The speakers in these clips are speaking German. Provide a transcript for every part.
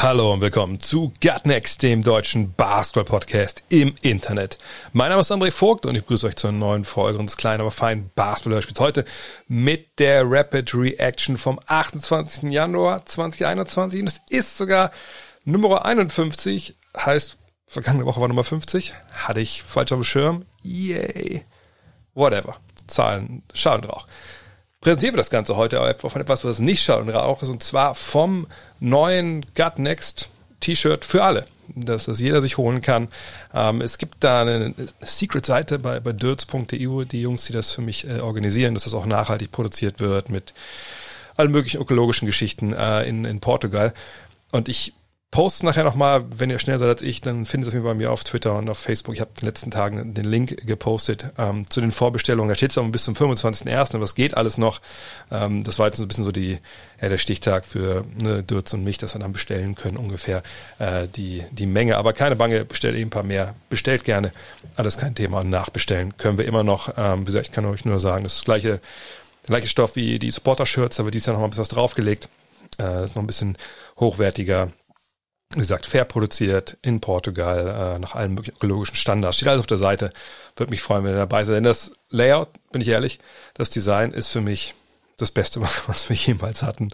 Hallo und willkommen zu Gutnext, dem deutschen Basketball-Podcast im Internet. Mein Name ist André Vogt und ich begrüße euch zur neuen Folge unseres kleinen, aber feinen Basketball-Hörspiels heute mit der Rapid Reaction vom 28. Januar 2021 und es ist sogar Nummer 51, heißt vergangene Woche war Nummer 50, hatte ich falsch auf dem Schirm, yay, whatever, Zahlen, Schall und Rauch präsentieren wir das Ganze heute von etwas, was nicht Schall und Rauch ist, und zwar vom neuen Gut Next T-Shirt für alle, dass das jeder sich holen kann. Ähm, es gibt da eine, Secret-Seite bei, bei dirts.eu, die Jungs, die das für mich äh, organisieren, dass das auch nachhaltig produziert wird mit allen möglichen ökologischen Geschichten äh, in, in Portugal. Und ich Post nachher nochmal, wenn ihr schneller seid als ich, dann findet es auf jeden Fall bei mir auf Twitter und auf Facebook. Ich habe in den letzten Tagen den Link gepostet ähm, zu den Vorbestellungen. Da steht es aber bis zum 25.01., aber es geht alles noch. Ähm, das war jetzt so ein bisschen so die, ja, der Stichtag für ne, Dürz und mich, dass wir dann bestellen können, ungefähr äh, die, die Menge. Aber keine Bange, bestellt eben ein paar mehr. Bestellt gerne, alles kein Thema. Und nachbestellen können wir immer noch. Ähm, wie gesagt, ich kann euch nur sagen, das ist das gleiche, gleiche Stoff wie die Supporter-Shirts, aber dies Jahr noch mal ein bisschen was draufgelegt. Äh, ist noch ein bisschen hochwertiger wie gesagt, fair produziert in Portugal, äh, nach allen möglichen ökologischen Standards. Steht alles auf der Seite. Würde mich freuen, wenn ihr dabei seid. Denn das Layout, bin ich ehrlich, das Design ist für mich das Beste, was wir jemals hatten.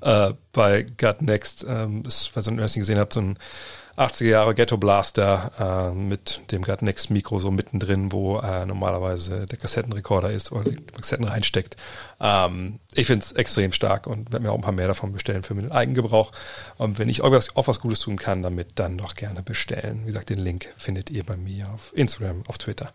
Äh, bei Gut Next, ähm, falls ihr den ersten gesehen habt, so ein 80er Jahre Ghetto Blaster äh, mit dem Gut Next Mikro so mittendrin, wo äh, normalerweise der Kassettenrekorder ist oder die Kassetten reinsteckt. Ähm, ich finde es extrem stark und werde mir auch ein paar mehr davon bestellen für den Eigengebrauch. Und wenn ich auch was, auch was Gutes tun kann damit, dann doch gerne bestellen. Wie gesagt, den Link findet ihr bei mir auf Instagram, auf Twitter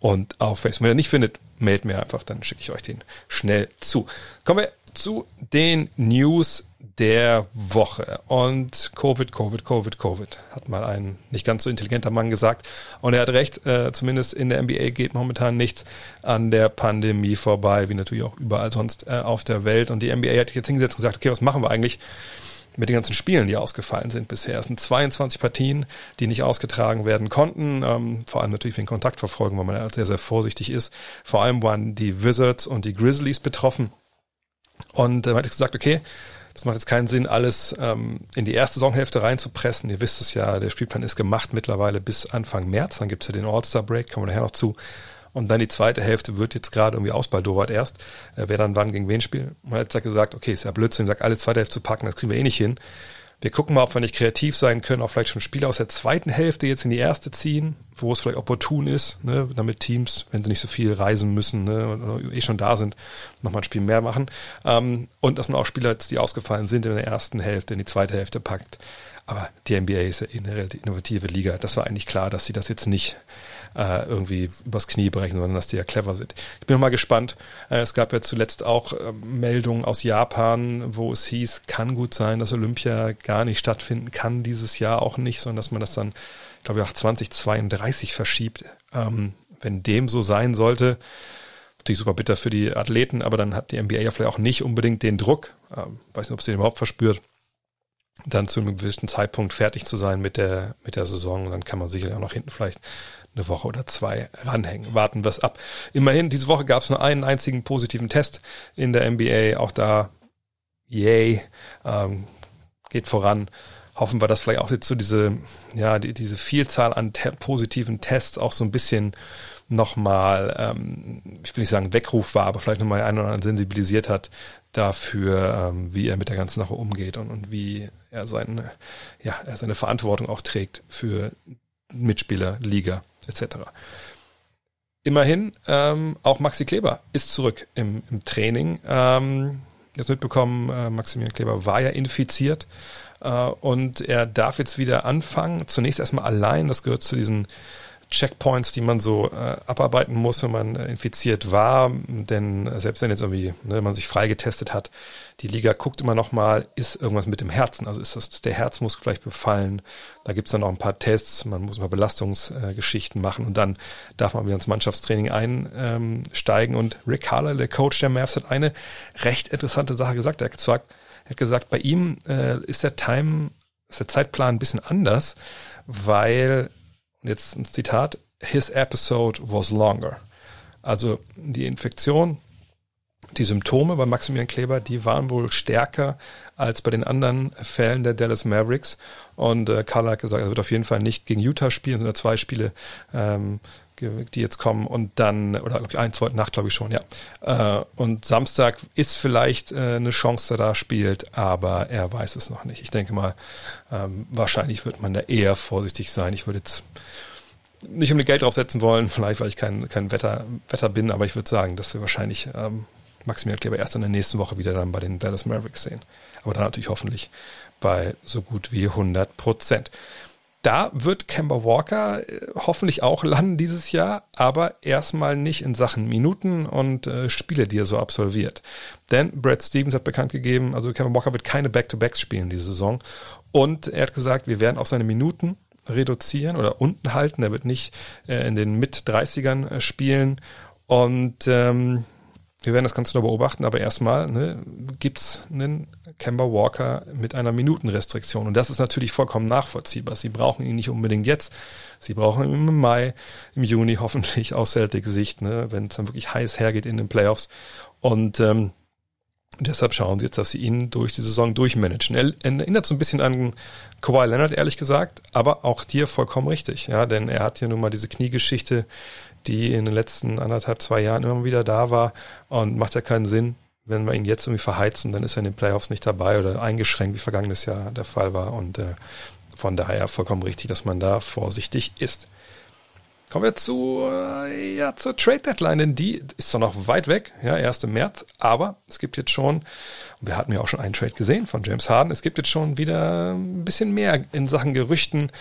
und auf Facebook. Wenn ihr nicht findet, meldet mir einfach, dann schicke ich euch den schnell zu. Kommen wir zu den News der Woche. Und Covid, Covid, Covid, Covid, hat mal ein nicht ganz so intelligenter Mann gesagt. Und er hat recht, äh, zumindest in der NBA geht momentan nichts an der Pandemie vorbei, wie natürlich auch überall sonst äh, auf der Welt. Und die NBA hat sich jetzt hingesetzt und gesagt, okay, was machen wir eigentlich? Mit den ganzen Spielen, die ausgefallen sind bisher. Es sind 22 Partien, die nicht ausgetragen werden konnten, ähm, vor allem natürlich wegen Kontaktverfolgung, weil man ja sehr, sehr vorsichtig ist. Vor allem waren die Wizards und die Grizzlies betroffen. Und äh, man hat gesagt, okay, das macht jetzt keinen Sinn, alles ähm, in die erste Saisonhälfte reinzupressen. Ihr wisst es ja, der Spielplan ist gemacht mittlerweile bis Anfang März. Dann gibt's ja den All-Star-Break, kommen wir nachher noch zu. Und dann die zweite Hälfte wird jetzt gerade irgendwie ausbaldowert erst, äh, wer dann wann gegen wen spielt. Man hat jetzt gesagt, okay, ist ja Blödsinn, sagt, alles zweite Hälfte zu packen, das kriegen wir eh nicht hin. Wir gucken mal, ob wir nicht kreativ sein können, auch vielleicht schon Spiele aus der zweiten Hälfte jetzt in die erste ziehen, wo es vielleicht opportun ist, ne, damit Teams, wenn sie nicht so viel reisen müssen ne, oder eh schon da sind, nochmal ein Spiel mehr machen. Ähm, und dass man auch Spieler, die ausgefallen sind, in der ersten Hälfte in die zweite Hälfte packt. Aber die NBA ist ja eh eine relativ innovative Liga. Das war eigentlich klar, dass sie das jetzt nicht äh, irgendwie übers Knie brechen, sondern dass die ja clever sind. Ich bin mal gespannt. Äh, es gab ja zuletzt auch äh, Meldungen aus Japan, wo es hieß, kann gut sein, dass Olympia gar nicht stattfinden kann dieses Jahr auch nicht, sondern dass man das dann, ich glaube, auch 2032 verschiebt. Ähm, wenn dem so sein sollte, natürlich super bitter für die Athleten, aber dann hat die NBA ja vielleicht auch nicht unbedingt den Druck, ähm, weiß nicht, ob sie den überhaupt verspürt, dann zu einem gewissen Zeitpunkt fertig zu sein mit der, mit der Saison. Und dann kann man sicherlich auch noch hinten vielleicht eine Woche oder zwei ranhängen. Warten wir es ab. Immerhin, diese Woche gab es nur einen einzigen positiven Test in der NBA. Auch da, yay, ähm, geht voran. Hoffen wir, dass vielleicht auch jetzt so diese, ja, die, diese Vielzahl an te positiven Tests auch so ein bisschen nochmal, ähm, ich will nicht sagen Weckruf war, aber vielleicht nochmal einen oder anderen sensibilisiert hat dafür, ähm, wie er mit der ganzen Sache umgeht und, und wie er seine, ja, er seine Verantwortung auch trägt für Mitspieler, Liga etc. Immerhin, ähm, auch Maxi Kleber ist zurück im, im Training. Ähm, jetzt mitbekommen, äh, Maximilian Kleber war ja infiziert äh, und er darf jetzt wieder anfangen. Zunächst erstmal allein, das gehört zu diesen Checkpoints, die man so äh, abarbeiten muss, wenn man äh, infiziert war. Denn äh, selbst wenn jetzt irgendwie ne, man sich freigetestet hat, die Liga guckt immer noch mal, ist irgendwas mit dem Herzen? Also ist das ist der Herzmuskel vielleicht befallen? Da gibt's dann noch ein paar Tests, man muss mal Belastungsgeschichten äh, machen und dann darf man wieder ins Mannschaftstraining einsteigen. und Rick Haller, der Coach der Mavs, hat eine recht interessante Sache gesagt. Er hat gesagt, er hat gesagt bei ihm äh, ist der Time, ist der Zeitplan ein bisschen anders, weil jetzt ein Zitat, his episode was longer. Also die Infektion, die Symptome bei Maximilian Kleber, die waren wohl stärker als bei den anderen Fällen der Dallas Mavericks. Und äh, Karl hat gesagt, er wird auf jeden Fall nicht gegen Utah spielen, sondern zwei Spiele, ähm, die jetzt kommen und dann, oder glaube ich, ein, zweite Nacht, glaube ich schon, ja. Äh, und Samstag ist vielleicht äh, eine Chance, da spielt, aber er weiß es noch nicht. Ich denke mal, ähm, wahrscheinlich wird man da eher vorsichtig sein. Ich würde jetzt nicht unbedingt Geld draufsetzen wollen, vielleicht weil ich kein, kein Wetter, Wetter bin, aber ich würde sagen, dass wir wahrscheinlich ähm, Maximilian Kleber erst in der nächsten Woche wieder dann bei den Dallas Mavericks sehen. Aber dann natürlich hoffentlich bei so gut wie 100 Prozent. Da wird Kemba Walker äh, hoffentlich auch landen dieses Jahr, aber erstmal nicht in Sachen Minuten und äh, Spiele, die er so absolviert. Denn Brad Stevens hat bekannt gegeben, also Kemba Walker wird keine Back-to-Backs spielen diese Saison. Und er hat gesagt, wir werden auch seine Minuten reduzieren oder unten halten. Er wird nicht äh, in den Mit-30ern äh, spielen. Und ähm, wir werden das Ganze noch beobachten, aber erstmal ne, gibt einen Kemba Walker mit einer Minutenrestriktion. Und das ist natürlich vollkommen nachvollziehbar. Sie brauchen ihn nicht unbedingt jetzt. Sie brauchen ihn im Mai, im Juni hoffentlich aus Celtic-Sicht, ne, wenn es dann wirklich heiß hergeht in den Playoffs. Und ähm, deshalb schauen sie jetzt, dass sie ihn durch die Saison durchmanagen. Er erinnert so ein bisschen an Kawhi Leonard, ehrlich gesagt, aber auch dir vollkommen richtig, ja, denn er hat hier nun mal diese Kniegeschichte, die in den letzten anderthalb, zwei Jahren immer wieder da war und macht ja keinen Sinn, wenn wir ihn jetzt irgendwie verheizen, dann ist er in den Playoffs nicht dabei oder eingeschränkt, wie vergangenes Jahr der Fall war und äh, von daher vollkommen richtig, dass man da vorsichtig ist. Kommen wir zu, äh, ja, zur Trade Deadline, denn die ist zwar noch weit weg, ja, 1. März, aber es gibt jetzt schon wir hatten ja auch schon einen Trade gesehen von James Harden. Es gibt jetzt schon wieder ein bisschen mehr in Sachen Gerüchten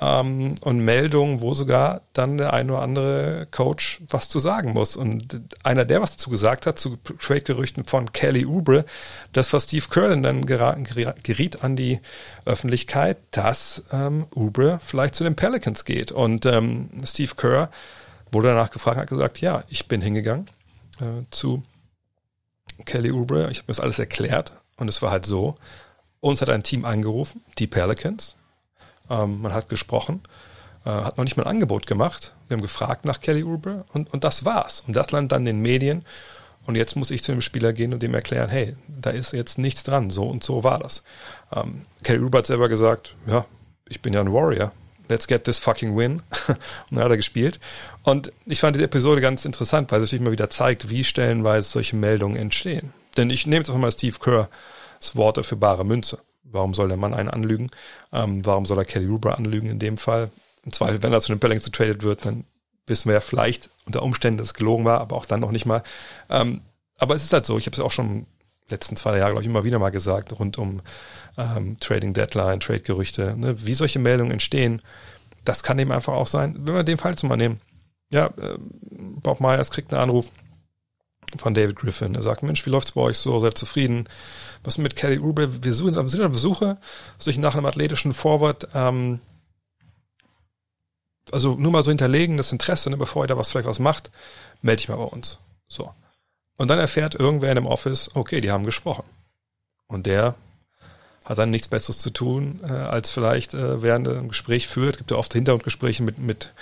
ähm, und Meldungen, wo sogar dann der ein oder andere Coach was zu sagen muss. Und einer, der was dazu gesagt hat, zu Trade-Gerüchten von Kelly Oubre, das, was Steve Kerr dann geriet an die Öffentlichkeit, dass ähm, Oubre vielleicht zu den Pelicans geht. Und ähm, Steve Kerr wurde danach gefragt, hat gesagt, ja, ich bin hingegangen äh, zu Kelly Oubre, ich habe mir das alles erklärt und es war halt so, uns hat ein Team angerufen, die Pelicans, ähm, man hat gesprochen, äh, hat noch nicht mal ein Angebot gemacht, wir haben gefragt nach Kelly Oubre und, und das war's. Und das landet dann den Medien. Und jetzt muss ich zu dem Spieler gehen und dem erklären, hey, da ist jetzt nichts dran, so und so war das. Ähm, Kelly Oubre hat selber gesagt, ja, ich bin ja ein Warrior, let's get this fucking win. und dann hat er gespielt. Und ich fand diese Episode ganz interessant, weil es natürlich mal wieder zeigt, wie stellenweise solche Meldungen entstehen. Denn ich nehme jetzt einfach mal Steve Kerrs Worte für bare Münze. Warum soll der Mann einen anlügen? Ähm, warum soll er Kelly Oubre anlügen in dem Fall? Im Zweifel, wenn er zu den Pelicans getradet wird, dann wissen wir ja vielleicht unter Umständen, dass es gelogen war, aber auch dann noch nicht mal. Ähm, aber es ist halt so, ich habe es auch schon letzten zwei Jahre, glaube ich, immer wieder mal gesagt, rund um ähm, Trading Deadline, Trade-Gerüchte, ne, wie solche Meldungen entstehen. Das kann eben einfach auch sein, wenn wir den Fall zum mal nehmen. Ja, äh, Bob Myers kriegt einen Anruf von David Griffin. Er sagt, Mensch, wie läuft's bei euch so? Seid zufrieden? Was mit Kelly Oubre? Wir sind auf Besuche, sich nach einem athletischen Forward, ähm, also nur mal so hinterlegen, das Interesse, ne, bevor ihr da was vielleicht was macht, melde ich mal bei uns. So. Und dann erfährt irgendwer in dem Office, okay, die haben gesprochen. Und der hat dann nichts Besseres zu tun, äh, als vielleicht äh, während er ein Gespräch führt. Gibt ja oft Hintergrundgespräche mit, mit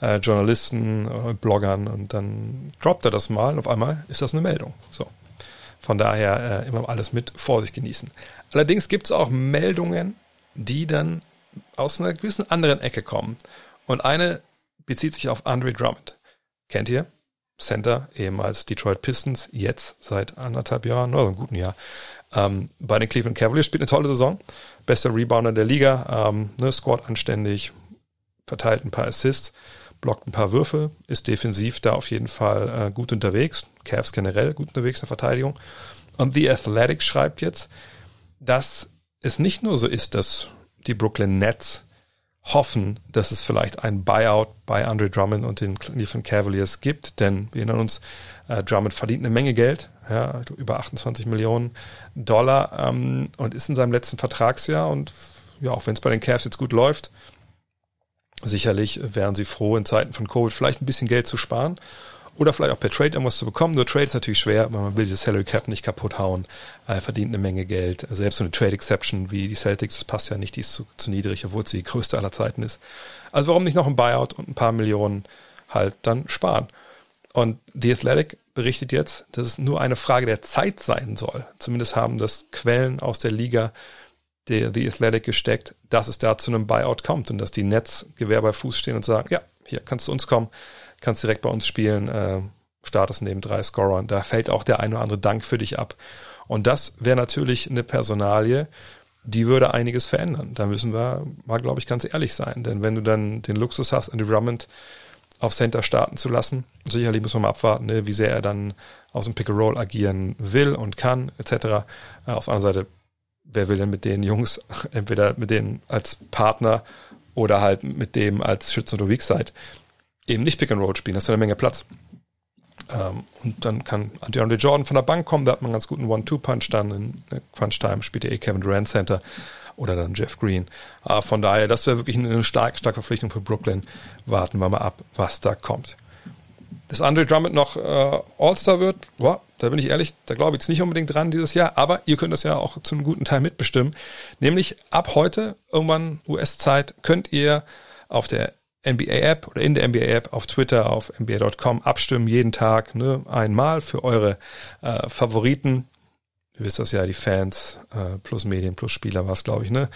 äh, Journalisten, äh, Bloggern und dann droppt er das mal und auf einmal ist das eine Meldung. So. Von daher äh, immer alles mit Vorsicht genießen. Allerdings gibt es auch Meldungen, die dann aus einer gewissen anderen Ecke kommen. Und eine bezieht sich auf Andre Drummond. Kennt ihr? Center, ehemals Detroit Pistons, jetzt seit anderthalb Jahren, oder einem guten Jahr, ähm, bei den Cleveland Cavaliers spielt eine tolle Saison. Bester Rebounder der Liga, ähm, ne, scored anständig, verteilt ein paar Assists, blockt ein paar Würfe, ist defensiv da auf jeden Fall äh, gut unterwegs. Cavs generell gut unterwegs in der Verteidigung. Und The Athletic schreibt jetzt, dass es nicht nur so ist, dass die Brooklyn Nets hoffen, dass es vielleicht ein Buyout bei Andre Drummond und den Cleveland Cavaliers gibt, denn wir erinnern uns, äh, Drummond verdient eine Menge Geld, ja, über 28 Millionen Dollar ähm, und ist in seinem letzten Vertragsjahr und ja, auch wenn es bei den Cavs jetzt gut läuft, sicherlich wären sie froh, in Zeiten von Covid vielleicht ein bisschen Geld zu sparen oder vielleicht auch per Trade irgendwas zu bekommen. Nur Trade ist natürlich schwer, weil man will das Salary Cap nicht kaputt hauen, äh, verdient eine Menge Geld. Selbst so eine Trade Exception wie die Celtics, das passt ja nicht, die ist zu, zu niedrig, obwohl sie die größte aller Zeiten ist. Also warum nicht noch ein Buyout und ein paar Millionen halt dann sparen? Und The Athletic berichtet jetzt, dass es nur eine Frage der Zeit sein soll. Zumindest haben das Quellen aus der Liga der The Athletic gesteckt, dass es da zu einem Buyout kommt und dass die Nets Gewehr bei Fuß stehen und sagen, ja, hier kannst du uns kommen, kannst direkt bei uns spielen, äh, startest neben drei Scorern. Da fällt auch der ein oder andere Dank für dich ab. Und das wäre natürlich eine Personalie, die würde einiges verändern. Da müssen wir mal, glaube ich, ganz ehrlich sein. Denn wenn du dann den Luxus hast, Andy Drummond auf Center starten zu lassen, sicherlich muss man mal abwarten, ne, wie sehr er dann aus dem Pick-and-Roll agieren will und kann, etc. Äh, auf der anderen Seite wer will denn mit den Jungs, entweder mit denen als Partner oder halt mit dem als Schützen oder Weakside, eben nicht Pick and Roll spielen, das ist eine Menge Platz. Ähm, und dann kann DeAndre Jordan von der Bank kommen, da hat man einen ganz guten One-Two-Punch dann in Crunch-Time, spielt er eh Kevin Durant Center oder dann Jeff Green. Äh, von daher, das wäre wirklich eine starke, starke Verpflichtung für Brooklyn. Warten wir mal ab, was da kommt dass Andre Drummond noch äh, All-Star wird, boah, da bin ich ehrlich, da glaube ich jetzt nicht unbedingt dran dieses Jahr, aber ihr könnt das ja auch zu einem guten Teil mitbestimmen. Nämlich ab heute, irgendwann US-Zeit, könnt ihr auf der NBA-App oder in der NBA-App auf Twitter, auf NBA.com abstimmen, jeden Tag ne, einmal für eure äh, Favoriten. Ihr wisst das ja, die Fans äh, plus Medien plus Spieler war es, glaube ich, ne?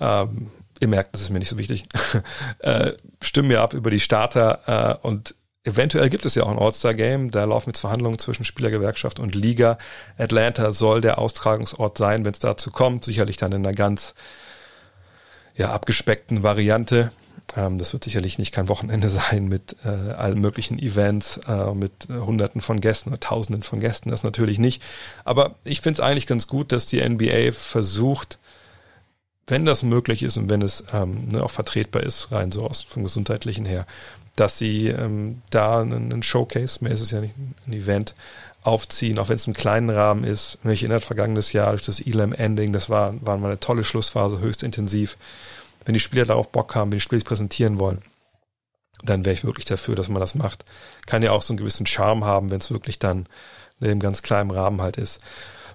Ähm, ihr merkt, das ist mir nicht so wichtig. äh, stimmen wir ab über die Starter äh, und Eventuell gibt es ja auch ein All-Star-Game. Da laufen jetzt Verhandlungen zwischen Spielergewerkschaft und Liga. Atlanta soll der Austragungsort sein, wenn es dazu kommt. Sicherlich dann in einer ganz ja, abgespeckten Variante. Ähm, das wird sicherlich nicht kein Wochenende sein mit äh, allen möglichen Events, äh, mit äh, Hunderten von Gästen oder Tausenden von Gästen. Das natürlich nicht. Aber ich finde es eigentlich ganz gut, dass die NBA versucht, wenn das möglich ist und wenn es ähm, ne, auch vertretbar ist, rein so aus vom gesundheitlichen her, dass sie ähm, da einen, Showcase, mehr ist es ja nicht ein Event, aufziehen, auch wenn es im kleinen Rahmen ist. Mich erinnert vergangenes Jahr durch das Elam-Ending, das war, war mal eine tolle Schlussphase, höchst intensiv. Wenn die Spieler darauf Bock haben, wenn die Spieler sich präsentieren wollen, dann wäre ich wirklich dafür, dass man das macht. Kann ja auch so einen gewissen Charme haben, wenn es wirklich dann im ganz kleinen Rahmen halt ist.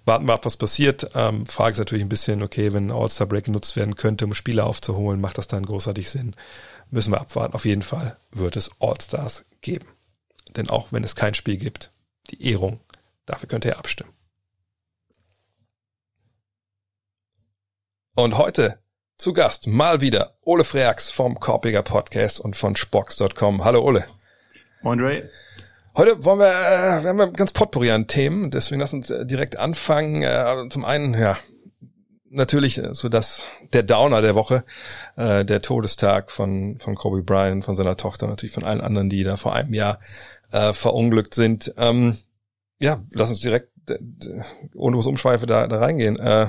Warten wir ab, was passiert. Ähm, Frage ist natürlich ein bisschen, okay, wenn All-Star Break genutzt werden könnte, um Spieler aufzuholen, macht das dann großartig Sinn? müssen wir abwarten. Auf jeden Fall wird es All-Stars geben. Denn auch wenn es kein Spiel gibt, die Ehrung, dafür könnt ihr abstimmen. Und heute zu Gast mal wieder Ole Freaks vom Korpiger Podcast und von Spox.com. Hallo Ole. Moin Ray. Heute wollen wir, äh, wir haben ganz potpourri an Themen, deswegen lass uns äh, direkt anfangen. Äh, zum einen, ja, natürlich äh, so dass der Downer der Woche, äh, der Todestag von von Kobe Bryant, von seiner Tochter, natürlich von allen anderen, die da vor einem Jahr äh, verunglückt sind. Ähm, ja, lass uns direkt ohne große Umschweife da, da reingehen. Äh,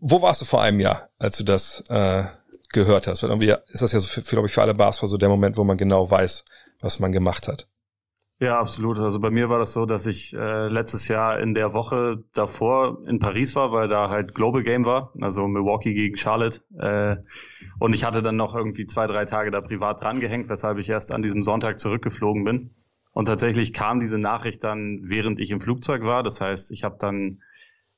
wo warst du vor einem Jahr, als du das äh, gehört hast? Weil irgendwie ist das ja so glaube ich, für alle Basketball so der Moment, wo man genau weiß, was man gemacht hat. Ja, absolut. Also bei mir war das so, dass ich äh, letztes Jahr in der Woche davor in Paris war, weil da halt Global Game war, also Milwaukee gegen Charlotte. Äh, und ich hatte dann noch irgendwie zwei, drei Tage da privat drangehängt, weshalb ich erst an diesem Sonntag zurückgeflogen bin. Und tatsächlich kam diese Nachricht dann, während ich im Flugzeug war. Das heißt, ich habe dann,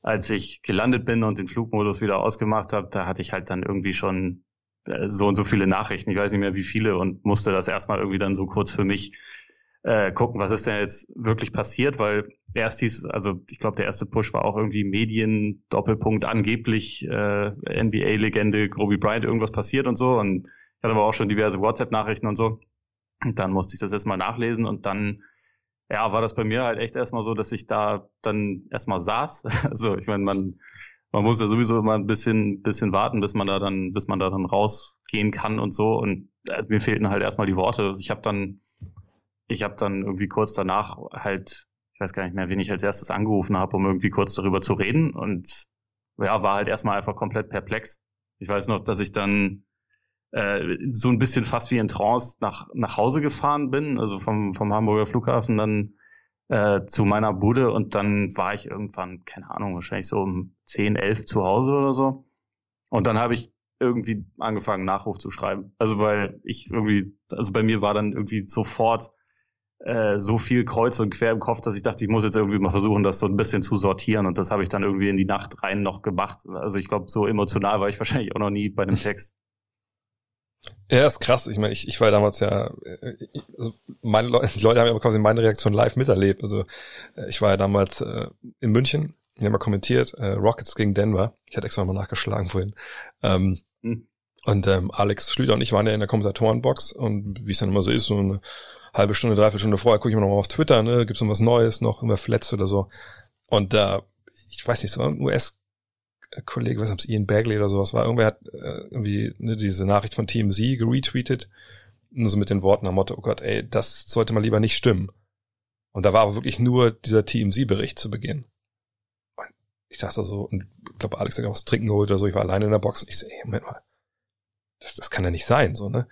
als ich gelandet bin und den Flugmodus wieder ausgemacht habe, da hatte ich halt dann irgendwie schon äh, so und so viele Nachrichten, ich weiß nicht mehr wie viele, und musste das erstmal irgendwie dann so kurz für mich äh, gucken, was ist denn jetzt wirklich passiert, weil erst hieß, also ich glaube, der erste Push war auch irgendwie Medien, Doppelpunkt, angeblich äh, NBA-Legende Kobe Bryant, irgendwas passiert und so. Und ich hatte aber auch schon diverse WhatsApp-Nachrichten und so. Und dann musste ich das erstmal nachlesen und dann, ja, war das bei mir halt echt erstmal so, dass ich da dann erstmal saß. Also ich meine, man, man muss ja sowieso immer ein bisschen, bisschen warten, bis man da dann, bis man da dann rausgehen kann und so. Und äh, mir fehlten halt erstmal die Worte. Also ich habe dann ich habe dann irgendwie kurz danach halt, ich weiß gar nicht mehr, wen ich als erstes angerufen habe, um irgendwie kurz darüber zu reden und ja, war halt erstmal einfach komplett perplex. Ich weiß noch, dass ich dann äh, so ein bisschen fast wie in Trance nach, nach Hause gefahren bin, also vom, vom Hamburger Flughafen dann äh, zu meiner Bude und dann war ich irgendwann, keine Ahnung, wahrscheinlich so um 10, 11 zu Hause oder so. Und dann habe ich irgendwie angefangen, Nachruf zu schreiben. Also weil ich irgendwie, also bei mir war dann irgendwie sofort äh, so viel kreuz und quer im Kopf, dass ich dachte, ich muss jetzt irgendwie mal versuchen, das so ein bisschen zu sortieren. Und das habe ich dann irgendwie in die Nacht rein noch gemacht. Also ich glaube, so emotional war ich wahrscheinlich auch noch nie bei einem Text. Ja, ist krass. Ich meine, ich, ich war damals ja, äh, also meine Leute, die Leute haben ja quasi meine Reaktion live miterlebt. Also äh, ich war ja damals äh, in München, wir haben ja kommentiert, äh, Rockets gegen Denver. Ich hatte extra mal nachgeschlagen vorhin. Ähm, hm. Und ähm, Alex Schlüter und ich waren ja in der Kommentatorenbox und wie es dann immer so ist, so eine halbe Stunde, dreiviertel Stunde vorher gucke ich immer noch mal auf Twitter, ne, gibt's noch was Neues, noch immer verletzt oder so. Und da, äh, ich weiß nicht, so ein US-Kollege, was ob es Ian Bagley oder sowas war, irgendwer hat äh, irgendwie ne, diese Nachricht von Team Z geretweetet, nur so mit den Worten am Motto, oh Gott, ey, das sollte mal lieber nicht stimmen. Und da war aber wirklich nur dieser Team Z-Bericht zu Beginn. Und ich saß da so und ich glaube, Alex hat was trinken geholt oder so, ich war alleine in der Box und ich so, ey, Moment mal, das, das kann ja nicht sein, so, ne?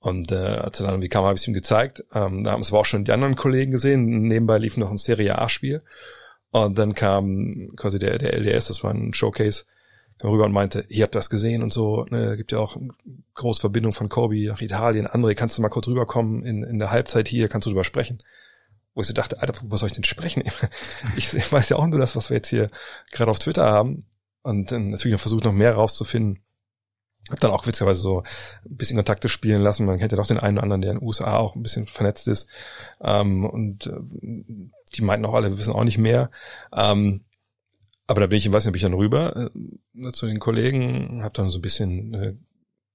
Und äh, als er dann irgendwie kam, habe ich ihm gezeigt. Ähm, da haben es aber auch schon die anderen Kollegen gesehen. Nebenbei lief noch ein Serie A-Spiel. Und dann kam quasi der, der LDS, das war ein Showcase, kam rüber und meinte, ihr habt das gesehen und so, ne, gibt ja auch große Verbindung von Kobe nach Italien. André, kannst du mal kurz rüberkommen in, in der Halbzeit hier, kannst du drüber sprechen? Wo ich so dachte, Alter, worüber soll ich denn sprechen? Ich, ich weiß ja auch nur das, was wir jetzt hier gerade auf Twitter haben. Und dann natürlich noch versucht, noch mehr rauszufinden. Hab dann auch witzigerweise so ein bisschen Kontakte spielen lassen. Man kennt ja doch den einen oder anderen, der in den USA auch ein bisschen vernetzt ist. Ähm, und äh, die meinten auch alle, wir wissen auch nicht mehr. Ähm, aber da bin ich, ich weiß nicht, ob ich dann rüber äh, zu den Kollegen, habe dann so ein bisschen äh,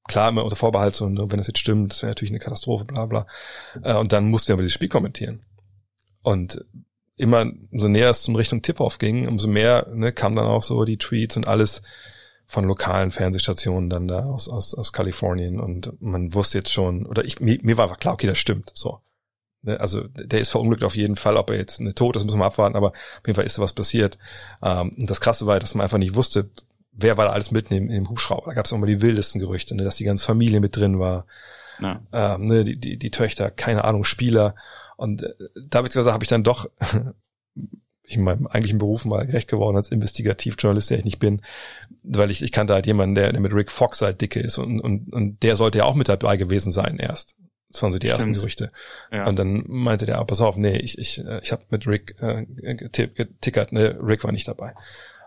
klar immer unter Vorbehalt so, ne, wenn das jetzt stimmt, das wäre natürlich eine Katastrophe, bla bla. Äh, und dann mussten wir aber das Spiel kommentieren. Und immer so näher es in Richtung Tip-Off ging, umso mehr ne, kam dann auch so die Tweets und alles von lokalen Fernsehstationen dann da aus, aus, aus Kalifornien und man wusste jetzt schon, oder ich, mir, mir war klar, okay, das stimmt, so. Ne, also der ist verunglückt auf jeden Fall, ob er jetzt eine Tod ist, müssen wir abwarten, aber auf jeden Fall ist da was passiert. Ähm, und das Krasse war, dass man einfach nicht wusste, wer war da alles mit in dem Hubschrauber. Da gab es auch mal die wildesten Gerüchte, ne, dass die ganze Familie mit drin war. Ja. Ähm, ne, die, die, die Töchter, keine Ahnung, Spieler. Und äh, da beziehungsweise habe ich dann doch ich in meinem eigentlichen Beruf mal gerecht geworden als Investigativjournalist, der ich nicht bin, weil ich, ich kannte halt jemanden, der, der mit Rick Fox halt dicke ist und, und, und der sollte ja auch mit dabei gewesen sein erst. Das waren so die Stimmt. ersten Gerüchte. Ja. Und dann meinte der, ah, pass auf, nee, ich, ich, ich habe mit Rick äh, getickert, ne, Rick war nicht dabei.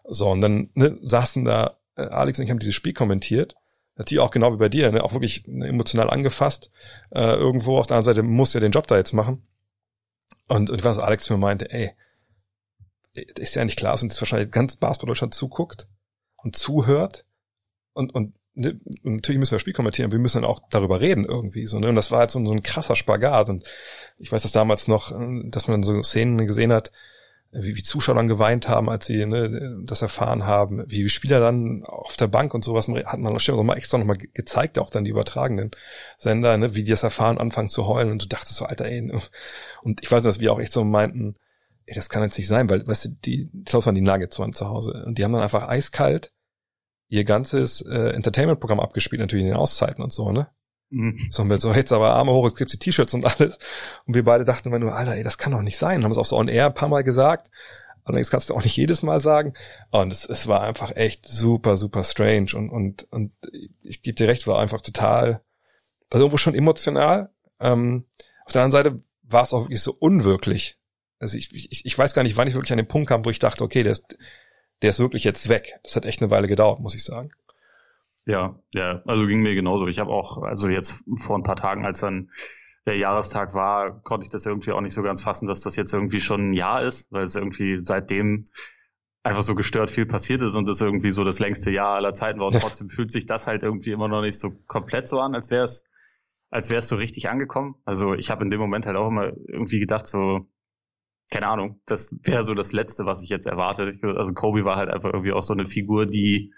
So, und dann ne, saßen da, äh, Alex und ich haben dieses Spiel kommentiert. Natürlich auch genau wie bei dir, ne, auch wirklich emotional angefasst. Äh, irgendwo auf der anderen Seite muss ja den Job da jetzt machen. Und, und was Alex mir meinte, ey, ist ja nicht klar, dass uns wahrscheinlich ganz Basketball Deutschland zuguckt und zuhört und, und ne, natürlich müssen wir das Spiel kommentieren, wir müssen dann auch darüber reden irgendwie so, ne? Und das war halt so, so ein krasser Spagat. Und ich weiß das damals noch, dass man so Szenen gesehen hat, wie, wie Zuschauer dann geweint haben, als sie ne, das erfahren haben, wie Spieler dann auf der Bank und sowas hat man auch mal extra nochmal gezeigt, auch dann die übertragenen Sender, ne, wie die das erfahren, anfangen zu heulen und du dachtest so, Alter, ey, ne? und ich weiß nicht, dass wir auch echt so meinten, ey, das kann jetzt nicht sein, weil, weißt du, die, das waren die Nuggets waren zu Hause und die haben dann einfach eiskalt ihr ganzes äh, Entertainment-Programm abgespielt, natürlich in den Auszeiten und so, ne? Mhm. So, mit so, jetzt aber Arme hoch, jetzt gibt's die T-Shirts und alles. Und wir beide dachten immer nur, Alter, ey, das kann doch nicht sein. Haben es auch so on air ein paar Mal gesagt. Allerdings kannst du auch nicht jedes Mal sagen. Und es, es war einfach echt super, super strange. Und, und, und ich gebe dir recht, war einfach total, also irgendwo schon emotional. Ähm, auf der anderen Seite war es auch wirklich so unwirklich. Also ich, ich, ich weiß gar nicht, wann ich wirklich an den Punkt kam, wo ich dachte, okay, der ist, der ist wirklich jetzt weg. Das hat echt eine Weile gedauert, muss ich sagen. Ja, ja, also ging mir genauso. Ich habe auch, also jetzt vor ein paar Tagen, als dann der Jahrestag war, konnte ich das irgendwie auch nicht so ganz fassen, dass das jetzt irgendwie schon ein Jahr ist, weil es irgendwie seitdem einfach so gestört viel passiert ist und das irgendwie so das längste Jahr aller Zeiten war. Und trotzdem fühlt sich das halt irgendwie immer noch nicht so komplett so an, als wäre es, als wäre es so richtig angekommen. Also ich habe in dem Moment halt auch immer irgendwie gedacht, so, keine Ahnung, das wäre so das Letzte, was ich jetzt erwarte. Also Kobe war halt einfach irgendwie auch so eine Figur, die,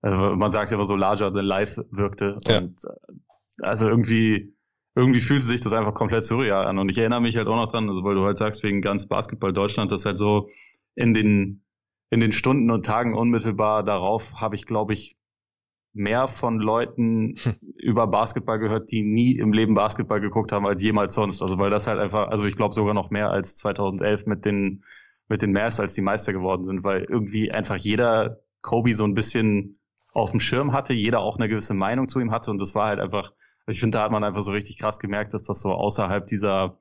also man sagt ja immer so larger than life wirkte. Ja. Und äh, also irgendwie, irgendwie fühlte sich das einfach komplett surreal an. Und ich erinnere mich halt auch noch dran, also weil du halt sagst, wegen ganz Basketball Deutschland, das halt so in den, in den Stunden und Tagen unmittelbar darauf habe ich, glaube ich, mehr von Leuten hm. über Basketball gehört, die nie im Leben Basketball geguckt haben als jemals sonst. Also weil das halt einfach, also ich glaube sogar noch mehr als 2011 mit den mit den Mavs, als die Meister geworden sind, weil irgendwie einfach jeder Kobe so ein bisschen auf dem Schirm hatte, jeder auch eine gewisse Meinung zu ihm hatte und das war halt einfach, also ich finde, da hat man einfach so richtig krass gemerkt, dass das so außerhalb dieser